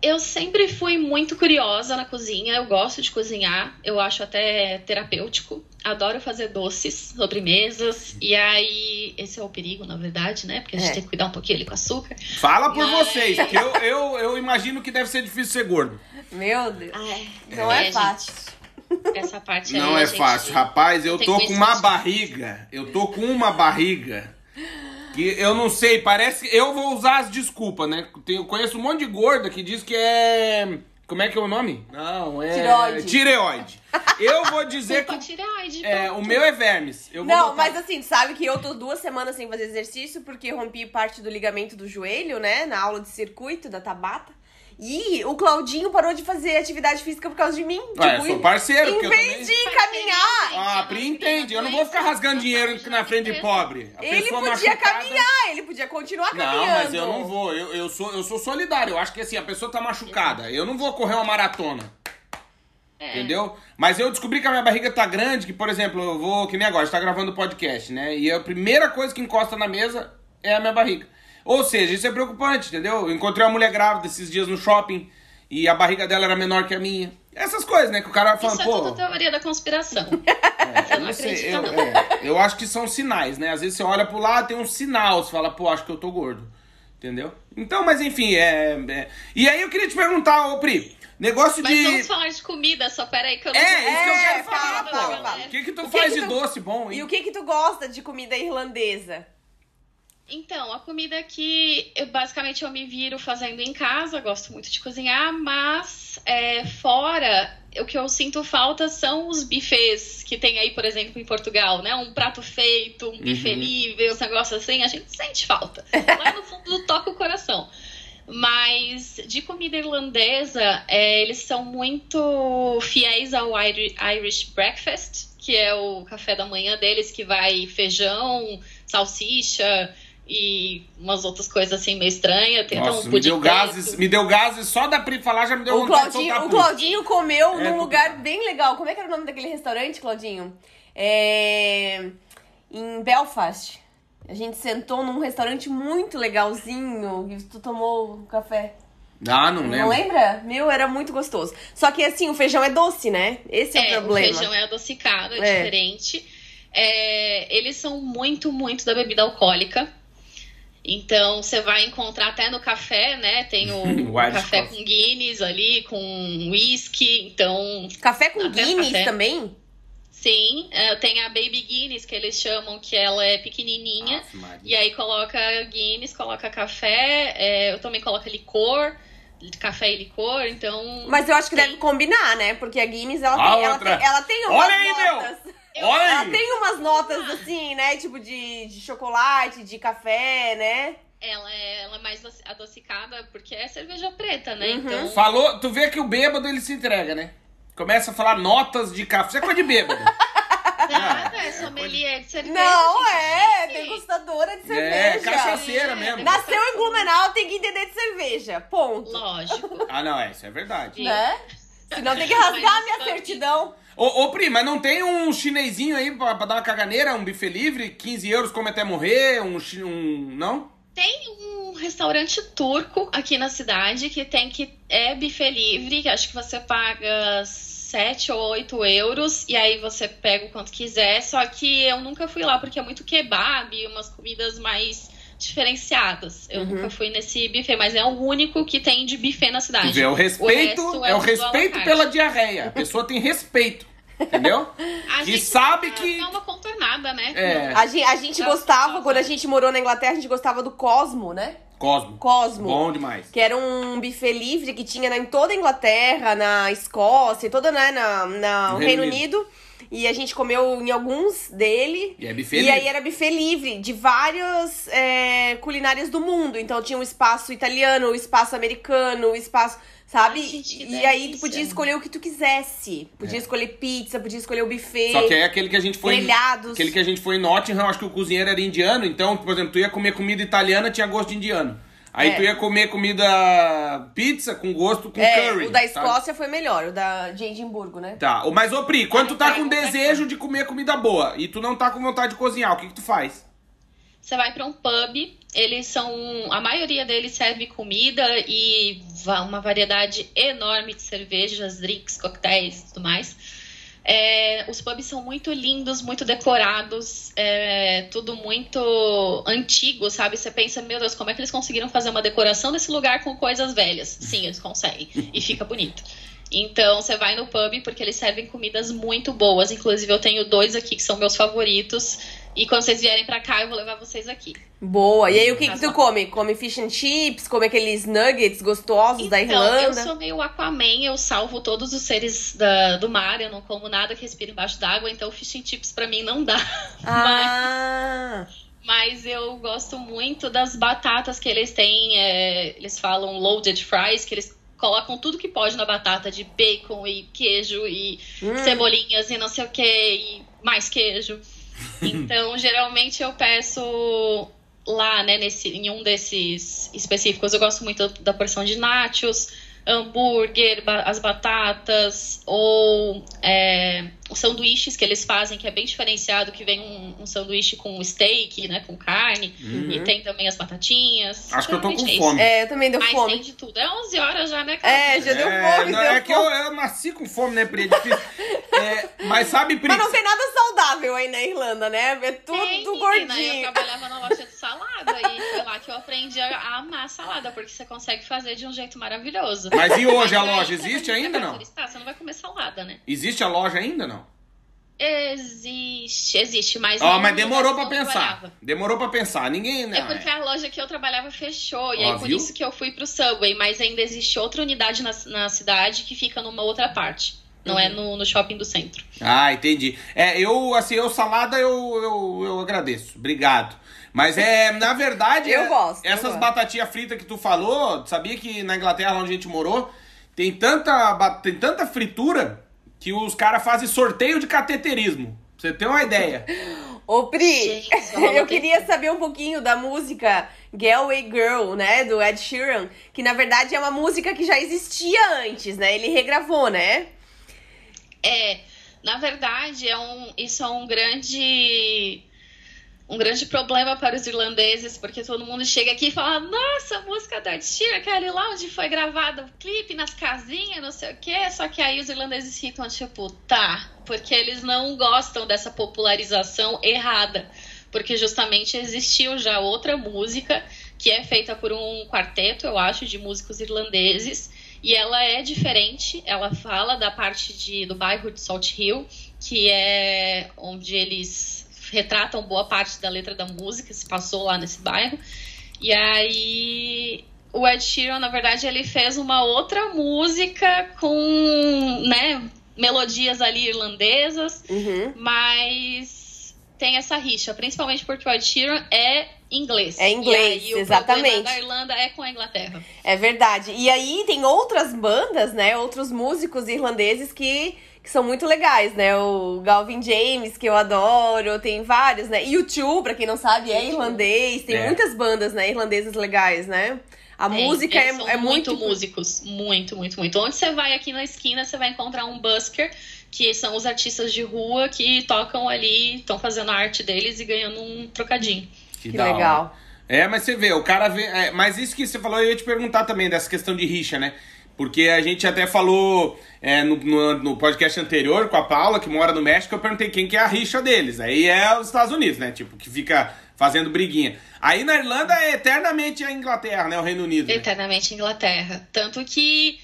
Speaker 3: Eu sempre fui muito curiosa na cozinha, eu gosto de cozinhar, eu acho até terapêutico. Adoro fazer doces, sobremesas, e aí esse é o perigo, na verdade, né? Porque a gente
Speaker 2: É.
Speaker 3: tem que cuidar um pouquinho ali com açúcar.
Speaker 1: Fala por
Speaker 3: Mas-
Speaker 1: vocês, que eu, eu, eu imagino que deve ser difícil ser gordo.
Speaker 2: Meu Deus.
Speaker 3: Ai,
Speaker 2: Não é,
Speaker 3: gente,
Speaker 2: fácil.
Speaker 3: essa parte aí
Speaker 1: Não
Speaker 3: a
Speaker 1: é
Speaker 3: gente-
Speaker 1: fácil, rapaz. Eu tô com uma barriga. Eu tô com uma barriga. Que eu não sei, parece que. Eu vou usar as desculpas, né? Tem- Eu conheço um monte de gorda que diz que é. Como é que é o nome? Não, é.
Speaker 2: Tireoide.
Speaker 1: Tireoide. Eu vou dizer que.
Speaker 3: tireoide,
Speaker 1: É, o meu é vermes. Eu vou
Speaker 2: Não,
Speaker 1: botar-
Speaker 2: mas assim, tu sabe que eu tô duas semanas sem fazer exercício porque rompi parte do ligamento do joelho, né? Na aula de circuito da Tabata. E o Claudinho parou de fazer atividade física por causa de mim.
Speaker 1: Ué,
Speaker 2: tipo,
Speaker 1: eu sou parceiro,
Speaker 2: em vez
Speaker 1: também-
Speaker 2: de caminhar,
Speaker 1: Ah, a Pri entende. Eu não vou ficar rasgando dinheiro na frente de pobre. A
Speaker 2: ele podia
Speaker 1: machucada-
Speaker 2: caminhar, ele podia continuar caminhando.
Speaker 1: Não, mas eu não vou. Eu, eu, sou, eu sou solidário. Eu acho que assim, a pessoa tá machucada. Eu não vou correr uma maratona.
Speaker 3: É.
Speaker 1: Entendeu? Mas eu descobri que a minha barriga tá grande, que, por exemplo, eu vou, que nem agora, a gente tá gravando podcast, né? E a primeira coisa que encosta na mesa é a minha barriga. Ou seja, isso é preocupante, entendeu? Eu encontrei uma mulher grávida esses dias no shopping e a barriga dela era menor que a minha. Essas coisas, né? Que o cara vai
Speaker 3: Isso é
Speaker 1: pô.
Speaker 3: tudo teoria da conspiração. <laughs>
Speaker 1: É, eu
Speaker 3: não
Speaker 1: sei, eu, é, eu acho que são sinais, né? Às vezes você olha pro lado, tem um sinal, você fala, pô, acho que eu tô gordo. Entendeu? Então, mas enfim, é. é- E aí eu queria te perguntar, ô Pri, negócio
Speaker 3: Mas
Speaker 1: de.
Speaker 3: vamos falar de comida, só peraí que eu não
Speaker 1: É, isso que eu
Speaker 2: É,
Speaker 1: quero
Speaker 2: fala,
Speaker 1: falar,
Speaker 2: fala,
Speaker 1: pô.
Speaker 2: fala.
Speaker 1: O que que tu
Speaker 2: O que
Speaker 1: faz
Speaker 2: que
Speaker 1: de
Speaker 2: tu-
Speaker 1: doce bom, hein?
Speaker 2: E o que que tu gosta de comida irlandesa?
Speaker 3: Então, a comida que eu, basicamente eu me viro fazendo em casa, gosto muito de cozinhar, mas é, fora, o que eu sinto falta são os buffets que tem aí, por exemplo, em Portugal, né? Um prato feito, um buffet
Speaker 1: Uhum.
Speaker 3: livre, uns negócios assim, a gente sente falta. Lá no fundo <laughs> toca o coração. Mas de comida irlandesa, é, eles são muito fiéis ao Iri- Irish Breakfast, que é o café da manhã deles, que vai feijão, salsicha e umas outras coisas assim meio estranhas. Tem até
Speaker 1: Nossa,
Speaker 3: um
Speaker 1: me
Speaker 3: pudim
Speaker 1: deu gases,
Speaker 3: preto.
Speaker 1: me deu gases só da Pri falar já me deu
Speaker 2: O
Speaker 1: de
Speaker 2: Claudinho, o. Claudinho comeu
Speaker 1: É
Speaker 2: num lugar bem legal. Como é que era o nome daquele restaurante, Claudinho? É... Em Belfast. A gente sentou num restaurante muito legalzinho e tu tomou café.
Speaker 1: Ah, não
Speaker 2: Não
Speaker 1: lembro.
Speaker 2: lembra? Meu, era muito gostoso. Só que assim, o feijão é doce, né? Esse é,
Speaker 3: É,
Speaker 2: o problema.
Speaker 3: o feijão é adocicado, é,
Speaker 2: É.
Speaker 3: diferente. É, eles são muito, muito da bebida alcoólica. Então, você vai encontrar até no café, né? Tem o <laughs> café
Speaker 1: coffee.
Speaker 3: com Guinness ali, com whisky. Então,
Speaker 2: Café com Guinness
Speaker 3: café.
Speaker 2: também?
Speaker 3: sim. é, tem a Baby Guinness, que eles chamam, que ela é pequenininha.
Speaker 1: Maria.
Speaker 3: E aí coloca Guinness, coloca café. é, eu também coloco licor. Café e licor, então...
Speaker 2: Mas eu acho que
Speaker 3: Tem.
Speaker 2: deve combinar, né? Porque a Guinness, ela,
Speaker 1: A
Speaker 2: tem, ela, tem, ela tem umas
Speaker 1: Olha aí, meu! Olha
Speaker 2: Ela tem umas notas assim, né? Tipo de, de chocolate, de café, né?
Speaker 3: Ela é, ela é mais adocicada porque é cerveja preta, né?
Speaker 2: Uhum.
Speaker 3: Então,
Speaker 1: Falou, tu vê que o bêbado ele se entrega, né? Começa a falar notas de café. Isso é coisa de bêbado. <laughs>
Speaker 3: nada, é sommelier de cerveja.
Speaker 2: Não,
Speaker 3: gente,
Speaker 2: é, degustadora de
Speaker 1: é,
Speaker 2: cerveja.
Speaker 1: cachaceira mesmo.
Speaker 2: Nasceu em Blumenau, tem que entender de cerveja. Ponto.
Speaker 3: Lógico.
Speaker 1: Ah, não, é, isso é verdade.
Speaker 2: Né? Senão tem que rasgar a minha certidão.
Speaker 1: Ô, ô, Pri, mas não tem um chinesinho aí pra, pra dar uma caganeira, um buffet livre, 15 euros, come até morrer, um, um... não?
Speaker 3: Tem um restaurante turco aqui na cidade que tem que é buffet livre, que acho que você paga 7 ou 8 euros e aí você pega o quanto quiser. Só que eu nunca fui lá porque é muito kebab e umas comidas mais diferenciadas. Eu
Speaker 2: Uhum.
Speaker 3: nunca fui nesse buffet, mas é o único que tem de buffet na cidade.
Speaker 1: vê, é o respeito, é o
Speaker 3: tudo à la
Speaker 1: respeito pela diarreia. A pessoa tem respeito, entendeu? <laughs>
Speaker 3: A
Speaker 1: que
Speaker 3: gente
Speaker 1: sabe que-
Speaker 3: dá uma contornada, né?
Speaker 1: É.
Speaker 2: A gente, a gente gostava, quando a gente morou na Inglaterra, a gente gostava do Cosmo, né?
Speaker 1: Cosmo.
Speaker 2: Cosmo.
Speaker 1: Bom demais.
Speaker 2: Que era um buffet livre que tinha em toda a Inglaterra, na Escócia, toda né, na, na,
Speaker 1: No
Speaker 2: no
Speaker 1: Reino
Speaker 2: Reino Unido. E a gente comeu em alguns dele.
Speaker 1: E é buffet
Speaker 2: E
Speaker 1: livre.
Speaker 2: aí era buffet livre de várias é, culinárias do mundo. Então tinha o espaço italiano, o espaço americano, o espaço. Sabe?
Speaker 3: Ai, gente,
Speaker 2: e aí tu podia escolher o que tu quisesse. Podia
Speaker 1: É.
Speaker 2: escolher pizza, podia escolher o buffet.
Speaker 1: Só que é aquele que a gente foi.
Speaker 2: grelhados.
Speaker 1: Aquele que a gente foi em Nottingham, acho que o cozinheiro era indiano, então, por exemplo, tu ia comer comida italiana, tinha gosto de indiano. Aí
Speaker 2: É.
Speaker 1: tu ia comer comida pizza com gosto com
Speaker 2: É,
Speaker 1: curry.
Speaker 2: o da
Speaker 1: sabe?
Speaker 2: Escócia foi melhor, o da de Edimburgo, né?
Speaker 1: Tá, mas ô Pri, quando tu tá
Speaker 3: Ai,
Speaker 1: com
Speaker 3: vai,
Speaker 1: desejo de comer comida boa e tu não tá com vontade de cozinhar, o que que tu faz?
Speaker 3: Você vai pra um pub, eles são. A maioria deles serve comida e uma variedade enorme de cervejas, drinks, coquetéis e tudo mais. É, os pubs são muito lindos, muito decorados, é, tudo muito antigo, sabe? Você pensa, meu Deus, como é que eles conseguiram fazer uma decoração desse lugar com coisas velhas? Sim, eles conseguem. <laughs> E fica bonito. Então você vai no pub porque eles servem comidas muito boas. Inclusive, eu tenho dois aqui que são meus favoritos. E quando vocês vierem pra cá, eu vou levar vocês aqui.
Speaker 2: Boa. E aí, o que que tu come? Come fish and chips? Come aqueles nuggets gostosos da
Speaker 3: Então, eu
Speaker 2: Irlanda?
Speaker 3: sou meio Aquaman, eu salvo todos os seres da- do mar, eu não como nada que respira embaixo d'água, então fish and chips pra mim não dá. <laughs>
Speaker 2: Ah,
Speaker 3: Mas eu gosto muito das batatas que eles têm, é, eles falam loaded fries, que eles colocam tudo que pode na batata, de bacon e queijo e
Speaker 2: hum.
Speaker 3: cebolinhas e não sei o que, e mais queijo. Então, geralmente eu peço lá, né, nesse, em um desses específicos, eu gosto muito da porção de nachos, hambúrguer, ba- as batatas, ou é, sanduíches que eles fazem, que é bem diferenciado, que vem um, um sanduíche com steak, né, com carne,
Speaker 1: Uhum.
Speaker 3: e tem também as batatinhas.
Speaker 1: Acho que eu tô com
Speaker 3: é
Speaker 1: fome.
Speaker 2: É, eu também deu
Speaker 3: Mas
Speaker 2: fome.
Speaker 3: tem de tudo. É 11 horas já, né, cara?
Speaker 2: É, já deu
Speaker 1: É,
Speaker 2: fome,
Speaker 1: não,
Speaker 2: deu
Speaker 1: é que eu,
Speaker 2: fome.
Speaker 1: eu nasci com fome, né, Pri? É difícil. É, mas sabe, Pri?
Speaker 2: Mas não tem nada saudável aí na Irlanda, né? É tudo
Speaker 3: Tem, menina, Eu
Speaker 2: gordinho.
Speaker 3: trabalhava na loja de salada e foi lá que eu aprendi a amar salada, porque você consegue fazer de um jeito maravilhoso.
Speaker 1: Mas e hoje a
Speaker 3: Mas
Speaker 1: loja existe
Speaker 3: você
Speaker 1: ainda
Speaker 3: vai
Speaker 1: não?
Speaker 3: turistar, Você não vai comer salada, né?
Speaker 1: Existe a loja ainda não?
Speaker 3: Existe, existe, mas.
Speaker 1: Ó,
Speaker 3: não
Speaker 1: mas
Speaker 3: no
Speaker 1: demorou
Speaker 3: eu
Speaker 1: pensar. Demorou pra pensar. Ninguém. Não,
Speaker 3: É porque a loja que eu trabalhava fechou, e
Speaker 1: Ó,
Speaker 3: aí por
Speaker 1: viu?
Speaker 3: isso que eu fui pro Subway, mas ainda existe outra unidade na, na cidade que fica numa outra parte. Não
Speaker 1: Uhum.
Speaker 3: é no, no shopping do centro.
Speaker 1: Ah, entendi. É, eu, assim, eu salada eu, eu, eu agradeço. Obrigado. Mas é, na verdade. <laughs>
Speaker 2: Eu
Speaker 1: é-
Speaker 2: gosto, eu
Speaker 1: Essas
Speaker 2: gosto.
Speaker 1: batatinhas fritas que tu falou, sabia que na Inglaterra, onde a gente morou, tem tanta, tem tanta fritura que os caras fazem sorteio de cateterismo. Pra você ter uma ideia.
Speaker 2: Ô, Pri, <laughs> eu queria saber um pouquinho da música Galway Girl, né? Do Ed Sheeran. Que na verdade é uma música que já existia antes, né? Ele regravou, né?
Speaker 3: É, na verdade, é um, isso é um grande um grande problema para os irlandeses, porque todo mundo chega aqui e fala: Nossa, a música da Sheeran, aquele lá onde foi gravado o clipe, nas casinhas, não sei o quê. Só que aí os irlandeses ficam tipo, tá, porque eles não gostam dessa popularização errada. Porque justamente existiu já outra música que é feita por um quarteto, eu acho, de músicos irlandeses. E ela é diferente, ela fala da parte de, do bairro de Salt Hill, que é onde eles retratam boa parte da letra da música, se passou lá nesse bairro. E aí o Ed Sheeran, na verdade, ele fez uma outra música com, né, melodias ali irlandesas,
Speaker 2: Uhum.
Speaker 3: mas tem essa rixa, principalmente porque o Ed Sheeran é inglês.
Speaker 2: É inglês,
Speaker 3: e aí,
Speaker 2: exatamente.
Speaker 3: O problema da Irlanda é com a Inglaterra.
Speaker 2: É verdade. E aí tem outras bandas, né? Outros músicos irlandeses que, que são muito legais, né? O Galvin James, que eu adoro, tem vários, né? E o Tio, pra quem não sabe, é irlandês. Tem
Speaker 1: É.
Speaker 2: muitas bandas, né, irlandesas legais, né? A
Speaker 3: Tem,
Speaker 2: música é, é muito.
Speaker 3: músicos, muito, muito, muito. Onde você vai aqui na esquina, você vai encontrar um busker, que são os artistas de rua que tocam ali, estão fazendo a arte deles e ganhando um trocadinho.
Speaker 2: Que
Speaker 1: hora.
Speaker 2: legal.
Speaker 1: É, mas você vê, o cara vê. é, mas isso que você falou, eu ia te perguntar também dessa questão de rixa, né? Porque a gente até falou é, no, no, no podcast anterior com a Paula, que mora no México, eu perguntei quem que é a rixa deles. Aí é os Estados Unidos, né? Tipo, que fica fazendo briguinha. Aí na Irlanda é eternamente a Inglaterra, né? O Reino Unido. né?
Speaker 3: Eternamente Inglaterra. Tanto que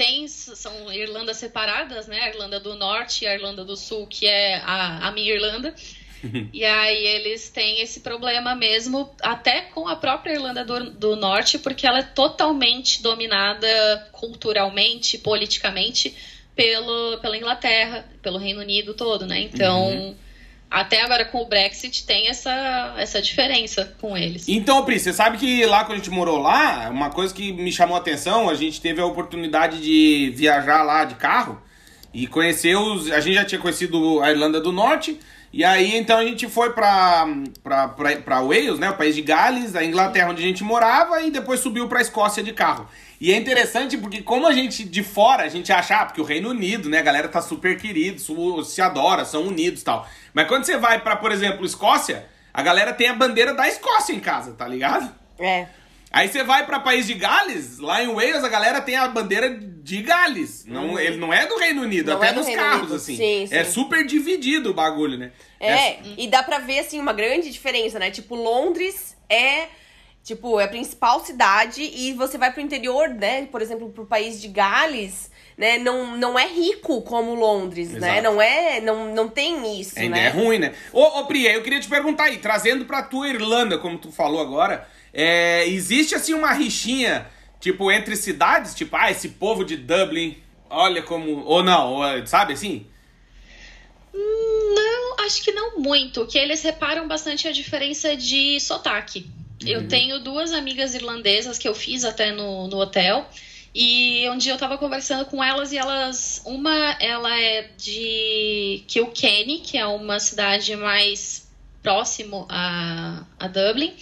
Speaker 3: tem, são Irlandas separadas, né? A Irlanda do Norte e a Irlanda do Sul, que é a, a minha Irlanda. <laughs> e aí eles têm esse problema mesmo, até com a própria Irlanda do, do Norte, porque ela é totalmente dominada culturalmente, politicamente, pelo, pela Inglaterra, pelo Reino Unido todo, né? Então, até agora com o Brexit tem essa, essa diferença com eles.
Speaker 1: Então, Pri, você sabe que lá quando a gente morou lá, uma coisa que me chamou a atenção, a gente teve a oportunidade de viajar lá de carro e conhecer os. A gente já tinha conhecido a Irlanda do Norte. E aí, então, a gente foi pra, pra, pra, pra Wales, né? O país de Gales, a Inglaterra, onde a gente morava, e depois subiu pra Escócia de carro. E é interessante porque, como a gente de fora, a gente acha, ah, porque o Reino Unido, né? A galera tá super querido, se adora, são unidos e tal. Mas quando você vai pra, por exemplo, Escócia, a galera tem a bandeira da Escócia em casa, tá ligado?
Speaker 2: É.
Speaker 1: Aí você vai pra país de Gales, lá em Wales a galera tem a bandeira de Gales. Não, ele não é do Reino Unido,
Speaker 2: Não
Speaker 1: até
Speaker 2: é
Speaker 1: nos
Speaker 2: Reino
Speaker 1: carros,
Speaker 2: Unido.
Speaker 1: assim.
Speaker 2: Sim,
Speaker 1: É
Speaker 2: sim.
Speaker 1: super dividido o bagulho, né?
Speaker 2: É, e dá pra ver, assim, uma grande diferença, né? Tipo, Londres é, tipo, é a principal cidade e você vai pro interior, né? Por exemplo, pro país de Gales, né? Não, não é rico como Londres, né?
Speaker 1: Exato.
Speaker 2: Não é, não, não tem isso,
Speaker 1: Ainda
Speaker 2: né?
Speaker 1: é ruim, né? Ô, ô Pri, eu queria te perguntar aí, trazendo pra tua Irlanda, como tu falou agora, é, existe assim uma rixinha, tipo, entre cidades? Tipo, ah, esse povo de Dublin, olha como. Ou não, ou, sabe assim?
Speaker 3: Não, acho que não muito. Que eles reparam bastante a diferença de sotaque. Eu tenho duas amigas irlandesas que eu fiz até no, no hotel. E um dia eu tava conversando com elas e elas. Uma, ela é de Kilkenny, que é uma cidade mais próximo a, a Dublin.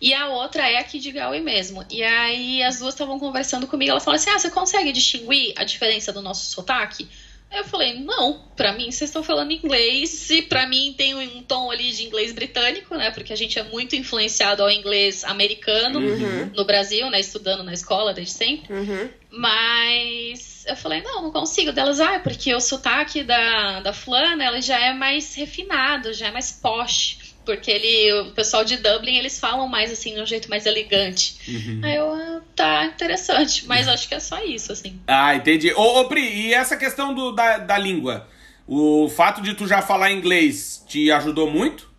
Speaker 3: E a outra é aqui de Galway mesmo. E aí as duas estavam conversando comigo. Elas falaram assim: Ah, você consegue distinguir a diferença do nosso sotaque? Aí eu falei, não, pra mim vocês estão falando inglês e pra mim tem um tom ali de inglês britânico, né? Porque a gente é muito influenciado ao inglês americano
Speaker 2: Uhum.
Speaker 3: no Brasil, né? Estudando na escola desde sempre.
Speaker 2: Uhum.
Speaker 3: Mas eu falei, não, não consigo. Delas, ah, é porque o sotaque da, da fulana, ela já é mais refinado, já é mais posh. Porque ele, o pessoal de Dublin, eles falam mais assim, de um jeito mais elegante. Aí eu, ah, tá, interessante. Mas acho que é só isso, assim.
Speaker 1: Ah, entendi. Ô, ô Pri, e essa questão do, da, da língua? O fato de tu já falar inglês te ajudou muito?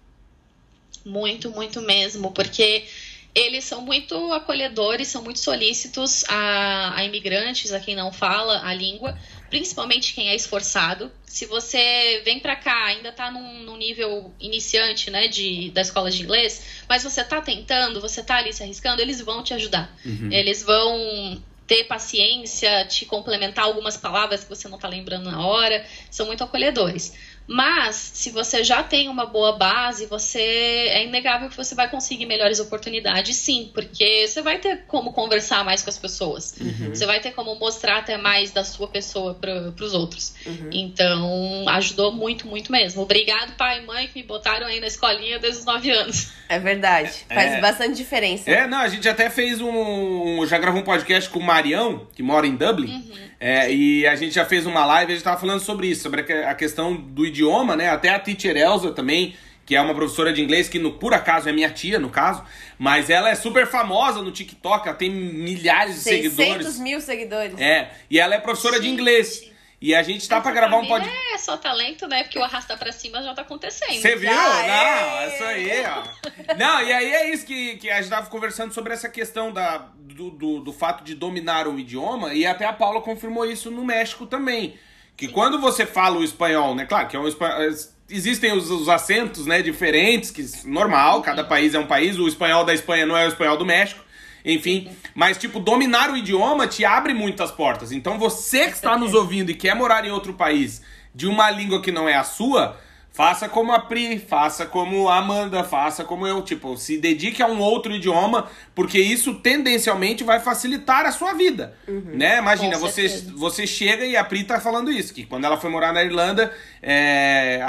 Speaker 3: Muito, muito mesmo, porque eles são muito acolhedores, são muito solícitos a, a imigrantes, a quem não fala a língua, principalmente quem é esforçado. Se você vem pra cá, ainda tá num, num nível iniciante, né, de, da escola de inglês, mas você tá tentando, você tá ali se arriscando, eles vão te ajudar. Eles vão ter paciência, te complementar algumas palavras que você não tá lembrando na hora, são muito acolhedores. Mas, se você já tem uma boa base, você é inegável que você vai conseguir melhores oportunidades, sim, porque você vai ter como conversar mais com as pessoas. Você vai ter como mostrar até mais da sua pessoa para os outros. Então, ajudou muito, muito mesmo. Obrigado, pai e mãe, que me botaram aí na escolinha desde os 9 anos.
Speaker 2: É verdade. Faz
Speaker 1: É.
Speaker 2: bastante diferença.
Speaker 1: É, não, a gente até fez um. Já gravou um podcast com o Marião, que mora em Dublin. É, e a gente já fez uma live e a gente tava falando sobre isso, sobre a questão do idioma, né? Até a teacher Elza também, que é uma professora de inglês, que no, por acaso é minha tia, no caso, mas ela é super famosa no TikTok, ela tem milhares de
Speaker 2: 600
Speaker 1: seguidores.
Speaker 2: mil seguidores.
Speaker 1: É, e ela é professora de
Speaker 3: Gente.
Speaker 1: inglês. E a gente tá pra gravar um podcast.
Speaker 3: É só talento, né? Porque o arrasta pra cima já tá acontecendo.
Speaker 1: Você viu?
Speaker 2: Já
Speaker 1: Não,
Speaker 2: é.
Speaker 1: é isso aí, ó. Não, e aí é isso que, que a gente tava conversando sobre essa questão da, do, do, do fato de dominar o idioma, e até a Paula confirmou isso no México também. Que quando você fala o espanhol, né? Claro que é um espanhol. existem os, os acentos, né, diferentes, que normal, cada país é um país, o espanhol da Espanha não é o espanhol do México. Enfim, mas tipo, dominar o idioma te abre muitas portas. Então você que está nos ouvindo e quer morar em outro país de uma língua que não é a sua, Faça como a Pri, faça como a Amanda, faça como eu. Tipo, se dedique a um outro idioma, porque isso tendencialmente vai facilitar a sua vida. Uhum. Né? Imagina, você, você chega e a Pri tá falando isso, que quando ela foi morar na Irlanda, é,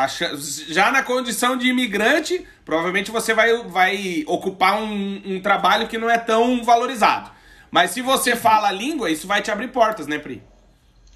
Speaker 1: já na condição de imigrante, provavelmente você vai, vai ocupar um, um trabalho que não é tão valorizado. Mas se você fala a língua, isso vai te abrir portas, né, Pri?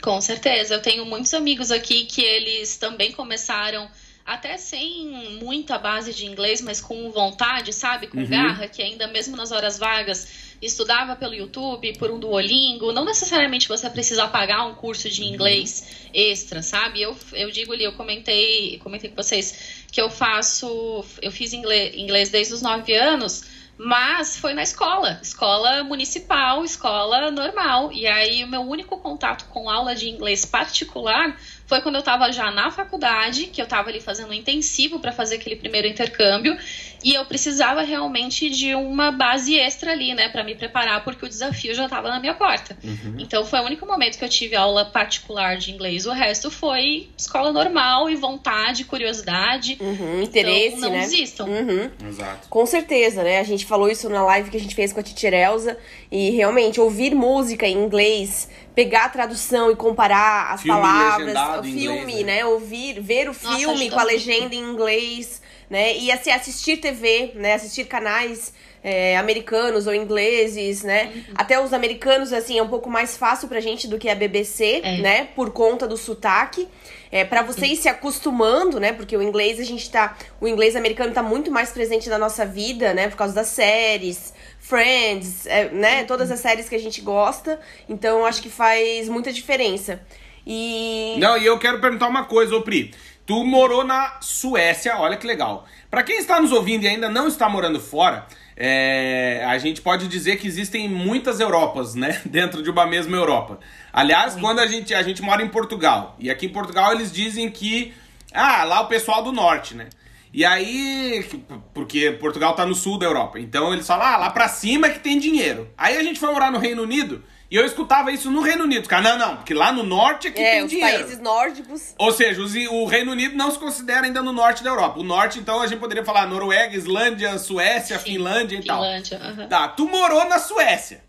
Speaker 3: Com certeza. Eu tenho muitos amigos aqui que eles também começaram até sem muita base de inglês, mas com vontade, sabe? Com uhum. garra, que ainda mesmo nas horas vagas estudava pelo YouTube, por um Duolingo. Não necessariamente você precisa pagar um curso de inglês extra, sabe? Eu, eu digo ali, eu comentei, comentei com vocês que eu faço, eu fiz inglês, inglês desde os nove anos, mas foi na escola, escola municipal, escola normal. E aí o meu único contato com aula de inglês particular foi quando eu estava já na faculdade, que eu estava ali fazendo um intensivo para fazer aquele primeiro intercâmbio, e eu precisava realmente de uma base extra ali, né, para me preparar, porque o desafio já estava na minha porta. Uhum. Então foi o único momento que eu tive aula particular de inglês. O resto foi escola normal e vontade, curiosidade.
Speaker 2: Uhum, interesse,
Speaker 3: então, não
Speaker 2: né?
Speaker 3: desistam.
Speaker 2: Uhum.
Speaker 1: Exato.
Speaker 2: Com certeza, né? A gente falou isso na live que a gente fez com a Titi Elza, e realmente ouvir música em inglês pegar a tradução e comparar as
Speaker 1: filme
Speaker 2: palavras, o filme,
Speaker 1: inglês, né?
Speaker 2: né? Ouvir, ver o Nossa, filme com a legenda em inglês, né? E assim, assistir TV, né? Assistir canais é, americanos ou ingleses, né? Uhum. Até os americanos, assim, é um pouco mais fácil pra gente do que a BBC, é. né? Por conta do sotaque. É, para você ir se acostumando, né? Porque o inglês, a gente tá. O inglês americano tá muito mais presente na nossa vida, né? Por causa das séries, Friends, é, né? Todas as séries que a gente gosta. Então acho que faz muita diferença. E.
Speaker 1: Não, e eu quero perguntar uma coisa, ô Pri. Tu morou na Suécia, olha que legal. Para quem está nos ouvindo e ainda não está morando fora, é, a gente pode dizer que existem muitas Europas, né? <laughs> Dentro de uma mesma Europa. Aliás, quando a gente, a gente mora em Portugal, e aqui em Portugal eles dizem que. Ah, lá o pessoal do norte, né? E aí, porque Portugal tá no sul da Europa, então eles falam, ah, lá pra cima é que tem dinheiro. Aí a gente foi morar no Reino Unido e eu escutava isso no Reino Unido. Cara, não, não, porque lá no norte é que
Speaker 2: é,
Speaker 1: tem
Speaker 2: os
Speaker 1: dinheiro.
Speaker 2: países nórdicos.
Speaker 1: Ou seja, os, o Reino Unido não se considera ainda no norte da Europa. O norte, então, a gente poderia falar Noruega, Islândia, Suécia, Sim, Finlândia e
Speaker 3: Finlândia,
Speaker 1: tal. Uhum. Tá, tu morou na Suécia,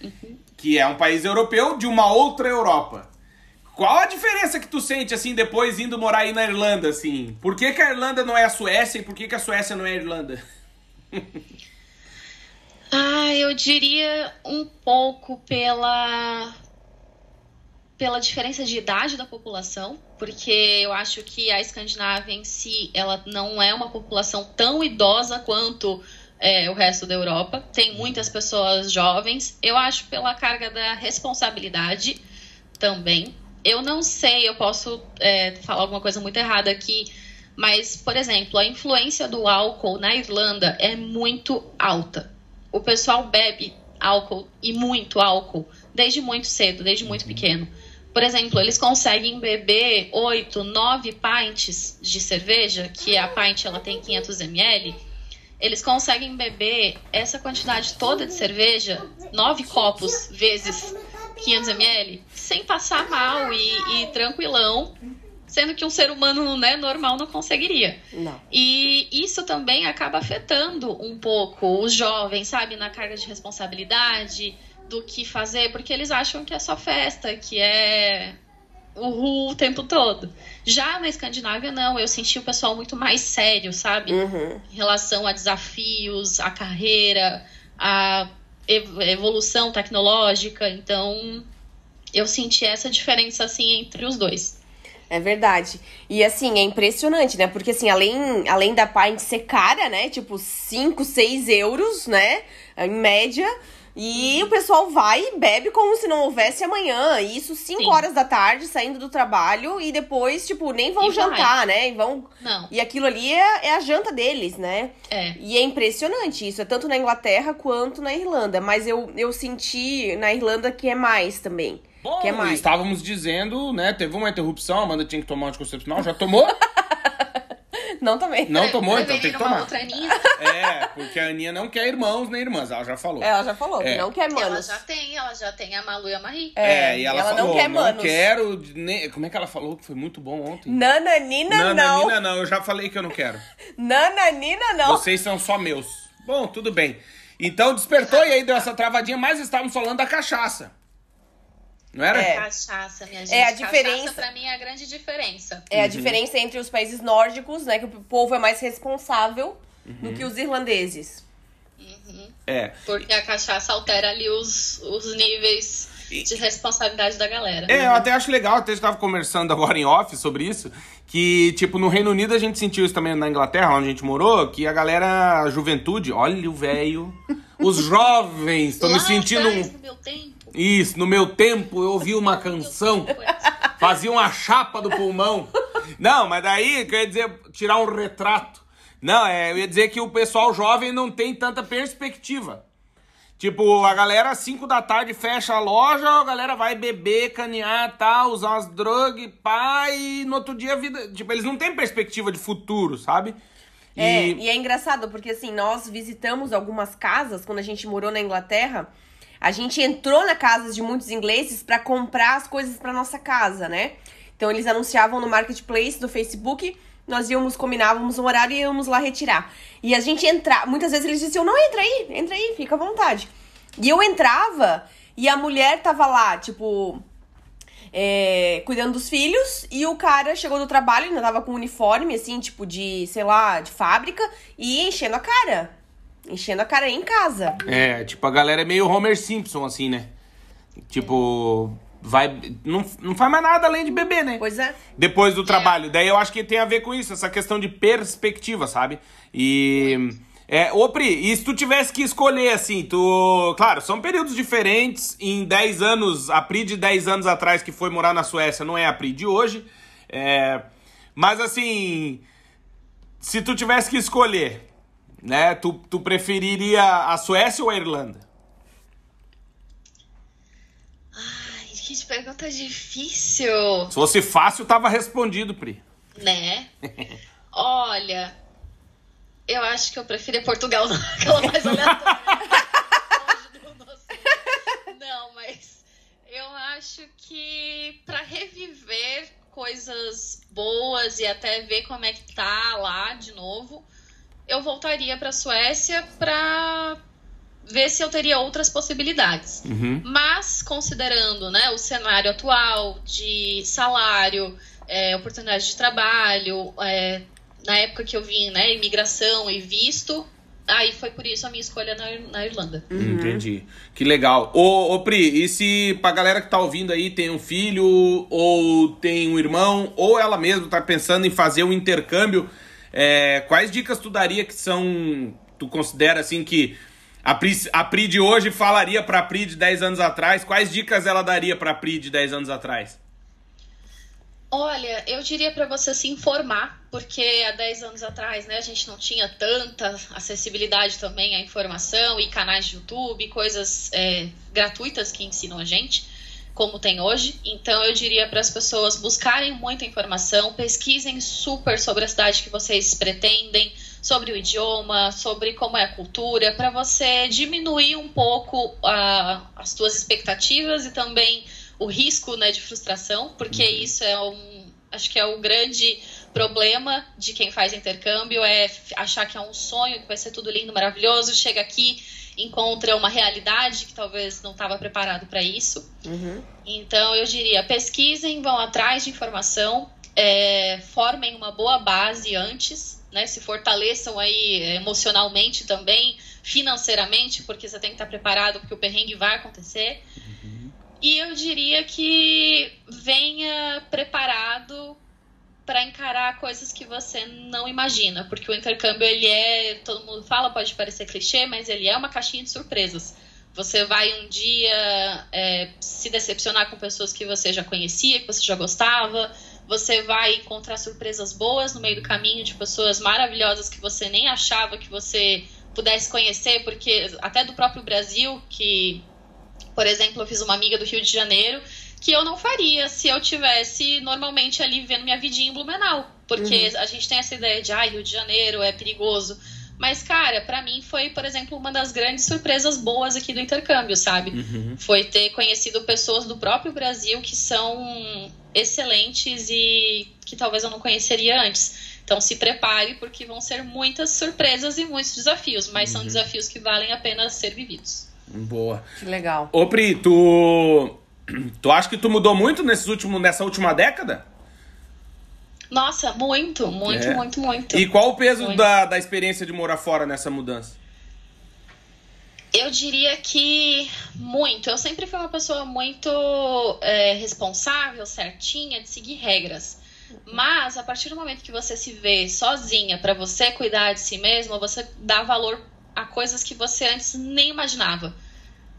Speaker 1: uhum. que é um país europeu de uma outra Europa. Qual a diferença que tu sente, assim, depois indo morar aí na Irlanda, assim? Por que, que a Irlanda não é a Suécia e por que, que a Suécia não é a Irlanda? <laughs>
Speaker 3: ah, eu diria um pouco pela pela diferença de idade da população, porque eu acho que a Escandinávia em si, ela não é uma população tão idosa quanto é, o resto da Europa. Tem muitas pessoas jovens. Eu acho pela carga da responsabilidade também eu não sei, eu posso é, falar alguma coisa muito errada aqui, mas, por exemplo, a influência do álcool na Irlanda é muito alta. O pessoal bebe álcool e muito álcool desde muito cedo, desde muito uhum. pequeno. Por exemplo, eles conseguem beber 8, 9 pints de cerveja, que a pint ela tem 500 ml. Eles conseguem beber essa quantidade toda de cerveja, 9 copos vezes 500 ml sem passar mal e, e, tranquilão, sendo que um ser humano né, normal não conseguiria.
Speaker 2: Não.
Speaker 3: E isso também acaba afetando um pouco os jovens, sabe, na carga de responsabilidade do que fazer, porque eles acham que é só festa, que é o o tempo todo. Já na Escandinávia, não, eu senti o pessoal muito mais sério, sabe?
Speaker 2: Uhum.
Speaker 3: Em relação a desafios, a carreira, a evolução tecnológica, então eu senti essa diferença assim entre os dois.
Speaker 2: É verdade. E assim, é impressionante, né? Porque assim, além, além da pint ser cara, né? Tipo, 5, 6 euros, né? Em média. E o pessoal vai e bebe como se não houvesse amanhã. E isso 5 horas da tarde, saindo do trabalho, e depois, tipo, nem vão e jantar, vai. né? E vão.
Speaker 3: Não.
Speaker 2: E aquilo ali é, é, a janta deles, né?
Speaker 3: É.
Speaker 2: E é impressionante isso. É tanto na Inglaterra quanto na Irlanda. Mas eu, eu senti na Irlanda que é mais também.
Speaker 1: Bom,
Speaker 2: que é mais.
Speaker 1: estávamos dizendo, né? Teve uma interrupção, a Amanda tinha que tomar um anticoncepcional, já tomou? <laughs>
Speaker 2: Não tomei.
Speaker 1: Não tomou, então tem que tomar. É, porque a Aninha não quer irmãos nem irmãs, ela já falou.
Speaker 2: Ela já falou,
Speaker 1: É.
Speaker 2: não quer
Speaker 3: Ela
Speaker 2: manos.
Speaker 3: já tem, ela já tem a Malu e a Marie.
Speaker 2: É,
Speaker 1: e ela,
Speaker 2: ela
Speaker 1: falou,
Speaker 2: não quer manos.
Speaker 1: quero. de- nem- Como é que ela falou que foi muito bom ontem?
Speaker 2: Nananina não.
Speaker 1: Nananina não, eu já falei que eu não quero. <laughs>
Speaker 2: Nananina não.
Speaker 1: Vocês são só meus. Bom, tudo bem. Então despertou e aí deu essa travadinha, mas estávamos falando da cachaça. Não era?
Speaker 2: É.
Speaker 3: Cachaça, minha gente.
Speaker 2: É, a
Speaker 3: Cachaça,
Speaker 2: diferença-
Speaker 3: pra mim é a grande diferença.
Speaker 2: É a
Speaker 1: Uhum.
Speaker 2: diferença entre os países nórdicos, né? Que o povo é mais responsável
Speaker 1: Uhum.
Speaker 2: do que os irlandeses.
Speaker 1: É.
Speaker 3: Porque a cachaça altera ali os, os níveis de responsabilidade da galera.
Speaker 1: É, eu até acho legal, até estava conversando agora em off sobre isso, que, tipo, no Reino Unido a gente sentiu isso também na Inglaterra, onde a gente morou, que a galera, a juventude, olha o velho, os <laughs> jovens, tô me sentindo...
Speaker 3: atrás,
Speaker 1: um-
Speaker 3: no meu tempo.
Speaker 1: Isso, no meu tempo eu ouvi uma canção, fazia uma chapa do pulmão. Não, mas daí, quer dizer, tirar um retrato. Não, é, eu ia dizer que o pessoal jovem não tem tanta perspectiva. Tipo, a galera às 5 da tarde fecha a loja, a galera vai beber, canear, tal, usar umas drogas, pá, e no outro dia a vida. Tipo, eles não têm perspectiva de futuro, sabe? E-
Speaker 2: É, e é engraçado, porque assim, nós visitamos algumas casas quando a gente morou na Inglaterra. A gente entrou na casa de muitos ingleses pra comprar as coisas pra nossa casa, né? Então eles anunciavam no marketplace do Facebook, nós íamos, combinávamos um horário e íamos lá retirar. E a gente entrava, muitas vezes eles diziam: "Não, entra aí, entra aí, fica à vontade". E eu entrava e a mulher tava lá, tipo, é, cuidando dos filhos, e o cara chegou do trabalho, ainda tava com um uniforme, assim, tipo de, sei lá, de fábrica, e enchendo a cara. Enchendo a cara em casa.
Speaker 1: É, tipo, a galera é meio Homer Simpson, assim, né? Tipo, vai. Não, não faz mais nada além de beber, né?
Speaker 2: Pois é.
Speaker 1: Depois do trabalho. Daí eu acho que tem a ver com isso, essa questão de perspectiva, sabe? E. É, ô Pri, e se tu tivesse que escolher, assim, tu. Claro, são períodos diferentes. Em 10 anos, a Pri de 10 anos atrás que foi morar na Suécia não é a Pri de hoje. É, mas assim. Se tu tivesse que escolher, né? Tu, tu preferiria a Suécia ou a Irlanda?
Speaker 3: Ai, que pergunta difícil,
Speaker 1: Se fosse fácil, tava respondido, Pri.
Speaker 3: né? <laughs> Olha, eu acho que eu prefiro Portugal, <laughs> não, aquela mais aleatória. <laughs> Não, mas eu acho que pra reviver coisas boas e até ver como é que tá lá de novo, eu voltaria pra Suécia pra ver se eu teria outras possibilidades.
Speaker 1: Uhum.
Speaker 3: Mas, considerando né, o cenário atual de salário, é, oportunidade de trabalho, é, na época que eu vim, né, imigração e visto, aí foi por isso a minha escolha na, na Irlanda.
Speaker 1: Entendi. Que legal. Ô, ô, Pri, e se pra galera que tá ouvindo aí tem um filho, ou tem um irmão, ou ela mesma tá pensando em fazer um intercâmbio, é, quais dicas tu daria que são. Tu considera assim que a Pri, a Pri de hoje falaria pra Pri de 10 anos atrás? Quais dicas ela daria pra Pri de 10 anos atrás?
Speaker 3: Olha, eu diria para você se informar, porque há 10 anos atrás, né, a gente não tinha tanta acessibilidade também à informação e canais de YouTube, coisas é, gratuitas que ensinam a gente, como tem hoje. Então eu diria para as pessoas buscarem muita informação, pesquisem super sobre a cidade que vocês pretendem, sobre o idioma, sobre como é a cultura, para você diminuir um pouco a- as suas expectativas e também o risco né, de frustração, porque isso é um. Acho que é o grande problema de quem faz intercâmbio, é achar que é um sonho, que vai ser tudo lindo, maravilhoso, chega aqui, encontra uma realidade que talvez não estava preparado para isso.
Speaker 2: Uhum.
Speaker 3: Então eu diria, pesquisem, vão atrás de informação, é, formem uma boa base antes, né? Se fortaleçam aí emocionalmente também, financeiramente, porque você tem que estar preparado porque o perrengue vai acontecer. E eu diria que venha preparado para encarar coisas que você não imagina, porque o intercâmbio ele é, todo mundo fala, pode parecer clichê, mas ele é uma caixinha de surpresas. Você vai um dia é, se decepcionar com pessoas que você já conhecia, que você já gostava. Você vai encontrar surpresas boas no meio do caminho de pessoas maravilhosas que você nem achava que você pudesse conhecer, porque até do próprio Brasil, que, por exemplo, eu fiz uma amiga do Rio de Janeiro, que eu não faria se eu tivesse normalmente ali vivendo minha vidinha em Blumenau. porque uhum. a gente tem essa ideia de, ah, Rio de Janeiro é perigoso. Mas, cara, para mim foi, por exemplo, uma das grandes surpresas boas aqui do intercâmbio, sabe? Uhum. Foi ter conhecido pessoas do próprio Brasil que são excelentes e que talvez eu não conheceria antes. Então se prepare, porque vão ser muitas surpresas e muitos desafios, mas uhum. são desafios que valem a pena ser vividos.
Speaker 1: Boa.
Speaker 2: Que legal.
Speaker 1: Ô, Pri, tu. Tu acha que tu mudou muito nesses últimos, nessa última década?
Speaker 3: Nossa, muito, muito, é. muito, muito.
Speaker 1: E qual o peso da, da experiência de morar fora nessa mudança?
Speaker 3: Eu diria que muito. Eu sempre fui uma pessoa muito é, responsável, certinha, de seguir regras. Mas a partir do momento que você se vê sozinha para você cuidar de si mesma, você dá valor a coisas que você antes nem imaginava.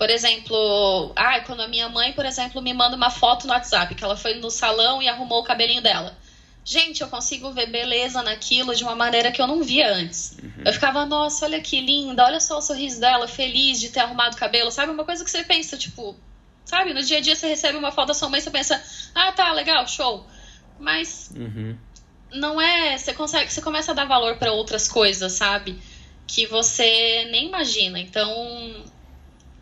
Speaker 3: Por exemplo, ah, quando a minha mãe, por exemplo, me manda uma foto no WhatsApp que ela foi no salão e arrumou o cabelinho dela. Gente, eu consigo ver beleza naquilo de uma maneira que eu não via antes. Uhum. Eu ficava, nossa, olha que linda, olha só o sorriso dela, feliz de ter arrumado o cabelo, sabe? Uma coisa que você pensa, tipo, sabe? No dia a dia você recebe uma foto da sua mãe e você pensa, ah, tá, legal, show. Mas uhum. não é. Você consegue, você começa a dar valor para outras coisas, sabe? Que você nem imagina. Então,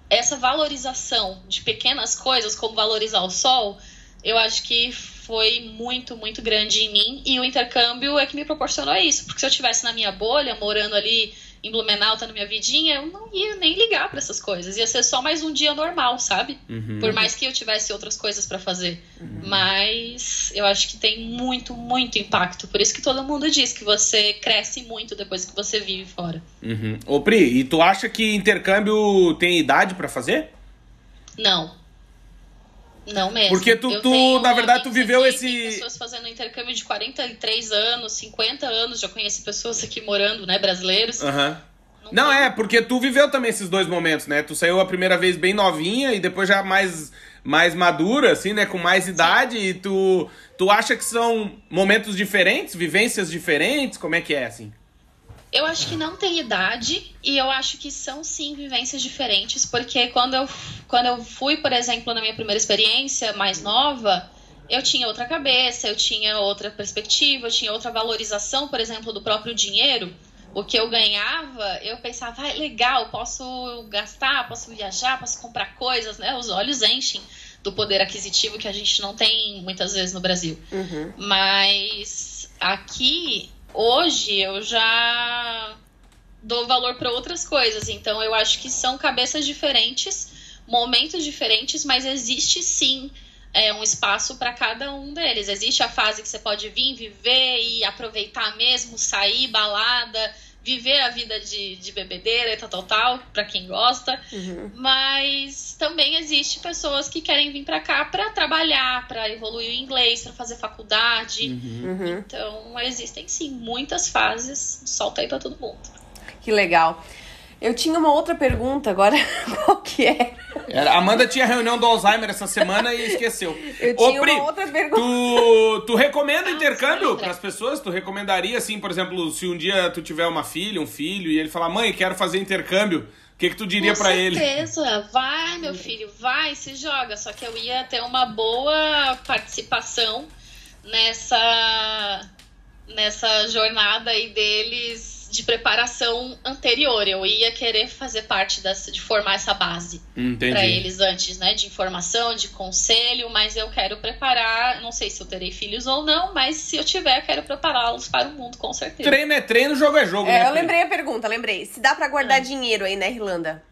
Speaker 3: essa valorização de pequenas coisas, como valorizar o sol, eu acho que foi muito, muito grande em mim. E o intercâmbio é que me proporcionou isso. Porque se eu estivesse na minha bolha, morando ali em Blumenau, tá na minha vidinha, eu não ia nem ligar para essas coisas. Ia ser só mais um dia normal, sabe? Uhum. Por mais que eu tivesse outras coisas para fazer. Uhum. Mas eu acho que tem muito, muito impacto. Por isso que todo mundo diz que você cresce muito depois que você vive fora.
Speaker 1: Uhum. Ô Pri, e tu acha que intercâmbio tem idade para fazer?
Speaker 3: Não. Não mesmo.
Speaker 1: Porque tu, tu na verdade, tu viveu
Speaker 3: aqui,
Speaker 1: esse. Tem
Speaker 3: pessoas fazendo intercâmbio de 43 anos, 50 anos, já conheci pessoas aqui morando, né, brasileiros.
Speaker 1: Aham. Uhum. Não, Não é, porque tu viveu também esses dois momentos, né? Tu saiu a primeira vez bem novinha e depois já mais, mais madura, assim, né? Com mais idade. Sim. E tu, tu acha que são momentos diferentes, vivências diferentes? Como é que é, assim?
Speaker 3: Eu acho que não tem idade e eu acho que são sim vivências diferentes, porque quando eu, quando eu fui, por exemplo, na minha primeira experiência mais nova, eu tinha outra cabeça, eu tinha outra perspectiva, eu tinha outra valorização, por exemplo, do próprio dinheiro. O que eu ganhava, eu pensava, ah, legal, posso gastar, posso viajar, posso comprar coisas, né? Os olhos enchem do poder aquisitivo que a gente não tem muitas vezes no Brasil. Uhum. Mas aqui hoje eu já dou valor para outras coisas. Então eu acho que são cabeças diferentes, momentos diferentes, mas existe sim é, um espaço para cada um deles. Existe a fase que você pode vir, viver e aproveitar mesmo, sair, balada viver a vida de, de bebedeira e tal, tal, tal, pra quem gosta. Uhum. Mas também existe pessoas que querem vir para cá para trabalhar, para evoluir o inglês, para fazer faculdade. Uhum. uhum. Então, existem sim muitas fases. Solta aí pra todo mundo.
Speaker 2: Que legal. Eu tinha uma outra pergunta agora. <laughs> Qual que é?
Speaker 1: Era, Amanda tinha reunião do Alzheimer essa semana e esqueceu. <laughs>
Speaker 2: Eu Ô, tinha Pri, uma outra pergunta.
Speaker 1: Tu, tu recomenda intercâmbio para as pessoas? Tu recomendaria, assim, por exemplo, se um dia tu tiver uma filha, um filho, e ele falar, mãe, quero fazer intercâmbio, o que, que tu diria para ele?
Speaker 3: Com certeza, vai, meu filho, vai, se joga. Só que eu ia ter uma boa participação nessa, nessa jornada aí deles de preparação anterior. Eu ia querer fazer parte dessa, de formar essa base para eles antes, né? De informação, de conselho, mas eu quero preparar. Não sei se eu terei filhos ou não, mas se eu tiver, quero prepará-los para o mundo, com certeza.
Speaker 1: Treino é treino, jogo é jogo. É,
Speaker 2: né, eu lembrei a pergunta, lembrei. Se dá para guardar é. dinheiro aí na Irlanda,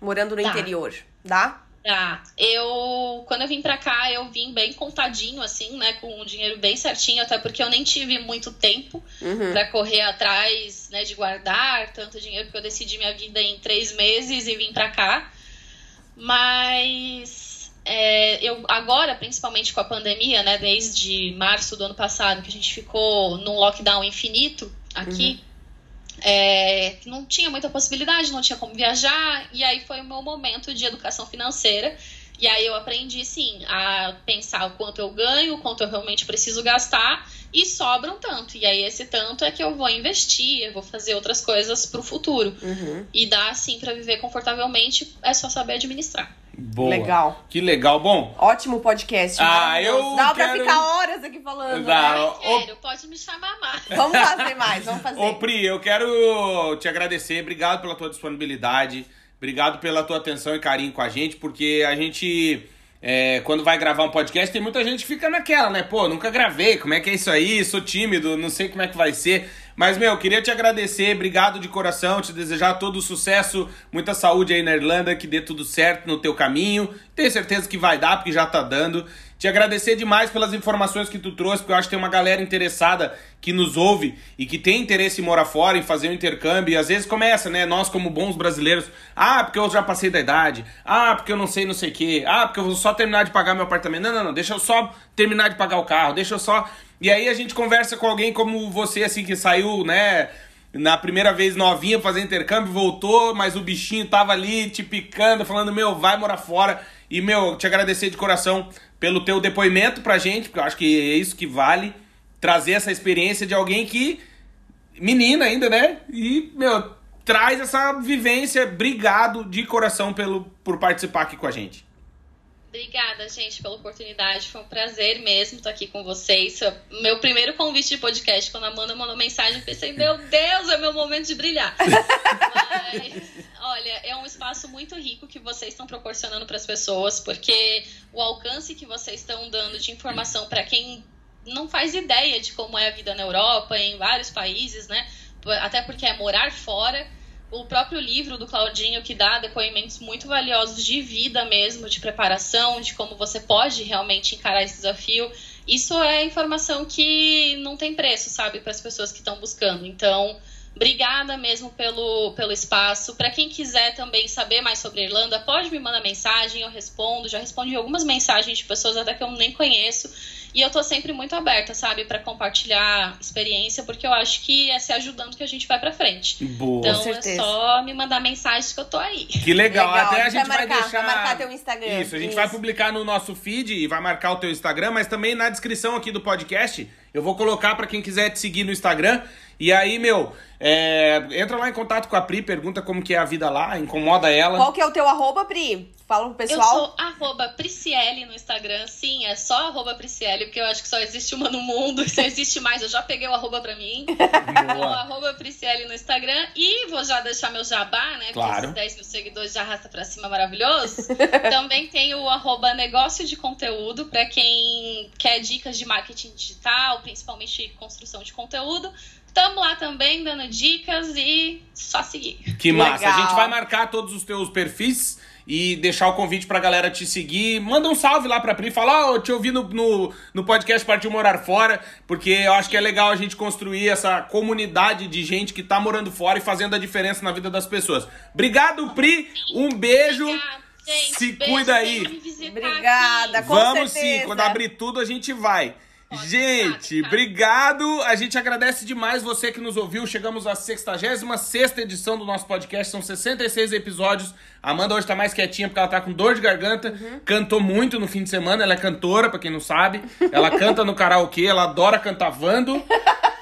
Speaker 2: morando no dá. interior, dá?
Speaker 3: Ah, eu quando eu vim para cá, eu vim bem contadinho assim, né, com o dinheiro bem certinho, até porque eu nem tive muito tempo uhum. para correr atrás, né, de guardar tanto dinheiro, porque eu decidi minha vida em três meses e vim para cá. Mas é, eu agora, principalmente com a pandemia, né, desde março do ano passado, que a gente ficou num lockdown infinito aqui. Uhum é, não tinha muita possibilidade, não tinha como viajar, e aí foi o meu momento de educação financeira. E aí eu aprendi, sim, a pensar o quanto eu ganho, o quanto eu realmente preciso gastar, e sobra um tanto. E aí esse tanto é que eu vou investir, eu vou fazer outras coisas para o futuro. Uhum. E dá, assim, para viver confortavelmente, é só saber administrar.
Speaker 1: Boa.
Speaker 2: Legal.
Speaker 1: Que legal. Bom,
Speaker 2: Ótimo podcast.
Speaker 1: Ah, eu
Speaker 2: Dá pra
Speaker 1: quero-
Speaker 2: ficar horas aqui falando.
Speaker 1: Dá.
Speaker 2: né?
Speaker 1: Ô,
Speaker 3: Quero, pode me chamar mais.
Speaker 2: Vamos fazer mais, vamos fazer.
Speaker 1: Ô, Pri, eu quero te agradecer. Obrigado pela tua disponibilidade. Obrigado pela tua atenção e carinho com a gente, porque a gente, é, quando vai gravar um podcast, tem muita gente que fica naquela, né? Pô, nunca gravei, como é que é isso aí? Sou tímido, não sei como é que vai ser. Mas, meu, queria te agradecer, obrigado de coração, te desejar todo o sucesso, muita saúde aí na Irlanda, que dê tudo certo no teu caminho. Tenho certeza que vai dar, porque já tá dando. Te agradecer demais pelas informações que tu trouxe, porque eu acho que tem uma galera interessada que nos ouve e que tem interesse em morar fora, em fazer um intercâmbio. E às vezes começa, né? Nós, como bons brasileiros, ah, porque eu já passei da idade, ah, porque eu não sei não sei o quê, ah, porque eu vou só terminar de pagar meu apartamento. Não, não, não, deixa eu só terminar de pagar o carro, deixa eu só. E aí a gente conversa com alguém como você, assim, que saiu, né? Na primeira vez novinha fazer intercâmbio, voltou, mas o bichinho tava ali te picando, falando, meu, vai morar fora. E, meu, te agradecer de coração pelo teu depoimento pra gente, porque eu acho que é isso que vale. Trazer essa experiência de alguém que. Menina ainda, né? E, meu, traz essa vivência. Obrigado de coração pelo, por participar aqui com a gente.
Speaker 3: Obrigada, gente, pela oportunidade. Foi um prazer mesmo estar aqui com vocês. Meu primeiro convite de podcast, quando a Amanda mandou mensagem, eu pensei, meu Deus, é meu momento de brilhar. <laughs> Mas, olha, é um espaço muito rico que vocês estão proporcionando para as pessoas, porque o alcance que vocês estão dando de informação para quem não faz ideia de como é a vida na Europa, em vários países, né? Até porque é morar fora o próprio livro do Claudinho que dá depoimentos muito valiosos de vida mesmo, de preparação, de como você pode realmente encarar esse desafio. Isso é informação que não tem preço, sabe, para as pessoas que estão buscando. Então, obrigada mesmo pelo, pelo espaço. Para quem quiser também saber mais sobre a Irlanda, pode me mandar mensagem, eu respondo. Já respondi algumas mensagens de pessoas até que eu nem conheço. E eu tô sempre muito aberta, sabe, para compartilhar experiência, porque eu acho que é se ajudando que a gente vai pra frente.
Speaker 1: Boa.
Speaker 3: Então
Speaker 2: Com
Speaker 3: é
Speaker 2: certeza.
Speaker 3: só me mandar mensagem que eu tô aí.
Speaker 1: Que legal.
Speaker 2: Legal,
Speaker 1: Até a
Speaker 2: gente vai
Speaker 1: vai,
Speaker 2: marcar,
Speaker 1: deixar.
Speaker 2: vai marcar teu Instagram.
Speaker 1: Isso, a gente
Speaker 2: Isso.
Speaker 1: vai publicar no nosso feed e vai marcar o teu Instagram, mas também na descrição aqui do podcast eu vou colocar pra quem quiser te seguir no Instagram. E aí, meu, é, entra lá em contato com a Pri, pergunta como que é a vida lá, incomoda ela.
Speaker 2: Qual que é o teu arroba, Pri? Fala pro
Speaker 3: Eu
Speaker 2: pessoal.
Speaker 3: sou arroba Prisciele no Instagram. Sim, é só arroba Prisciele, porque eu acho que só existe uma no mundo. <laughs> Se existe mais, eu já peguei o arroba pra mim. <laughs> Então, arroba Prisciele no Instagram. E vou já deixar meu jabá, né?
Speaker 1: Claro.
Speaker 3: Porque esses 10 mil seguidores já arrasta pra cima maravilhoso. <laughs> Também tem o arroba negócio de conteúdo, pra quem quer dicas de marketing digital, principalmente construção de conteúdo. Tamo lá também dando dicas e só seguir.
Speaker 1: Que massa. A
Speaker 2: Legal.
Speaker 1: gente vai marcar todos os teus perfis e deixar o convite pra galera te seguir. Manda um salve lá pra Pri, fala, ó, eu te ouvi no, no, no podcast Partiu Morar Fora, porque eu acho que é legal a gente construir essa comunidade de gente que tá morando fora e fazendo a diferença na vida das pessoas. Obrigado, Pri. Um beijo.
Speaker 3: Obrigada, gente.
Speaker 1: Se
Speaker 3: Beijo,
Speaker 1: cuida aí.
Speaker 2: Obrigada,
Speaker 3: aqui.
Speaker 2: com
Speaker 1: Vamos
Speaker 2: certeza.
Speaker 1: sim, quando abrir tudo a gente vai.
Speaker 3: Pode
Speaker 1: Gente, obrigado. A gente agradece demais você que nos ouviu. Chegamos à 66 edição do nosso podcast. São 66 episódios. A Amanda hoje tá mais quietinha porque ela tá com dor de garganta.
Speaker 2: Uhum.
Speaker 1: Cantou muito no fim de semana. Ela é cantora, pra quem não sabe. Ela canta no karaokê, ela adora cantar vando. <laughs>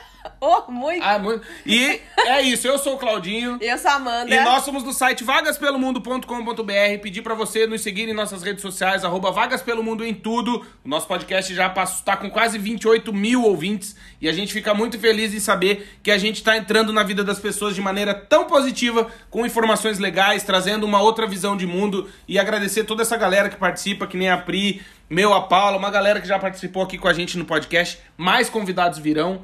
Speaker 1: <laughs>
Speaker 2: Oh, muito.
Speaker 1: Ah, muito. E é isso, eu sou o Claudinho.
Speaker 2: Eu sou a Amanda.
Speaker 1: E nós somos do site vagaspelomundo.com.br. Pedir pra você nos seguir em nossas redes sociais, arroba Vagas Pelo Mundo em tudo. O nosso podcast já está com quase 28 mil ouvintes e a gente fica muito feliz em saber que a gente está entrando na vida das pessoas de maneira tão positiva, com informações legais, trazendo uma outra visão de mundo e agradecer toda essa galera que participa, que nem a Pri, meu, a Paula, uma galera que já participou aqui com a gente no podcast. Mais convidados virão.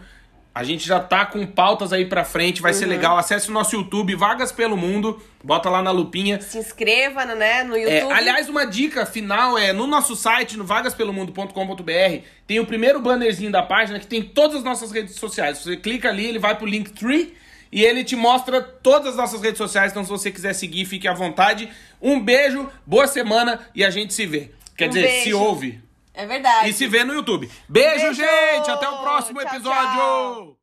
Speaker 1: A gente já tá com pautas aí pra frente, vai ser legal. Acesse o nosso YouTube, Vagas Pelo Mundo, bota lá na lupinha.
Speaker 2: Se inscreva, né, no
Speaker 1: É,
Speaker 2: YouTube.
Speaker 1: aliás, uma dica final é no nosso site, no vagaspelomundo.com.br, tem o primeiro bannerzinho da página que tem todas as nossas redes sociais. Você clica ali, ele vai pro Linktree e ele te mostra todas as nossas redes sociais. Então, se você quiser seguir, fique à vontade. Um beijo, boa semana e a gente se vê. Quer
Speaker 2: Um
Speaker 1: dizer, se
Speaker 2: beijo.
Speaker 1: ouve
Speaker 2: É verdade.
Speaker 1: e se vê no YouTube. Beijo,
Speaker 2: Beijo!
Speaker 1: gente! Até o próximo
Speaker 2: Tchau,
Speaker 1: episódio!
Speaker 2: tchau.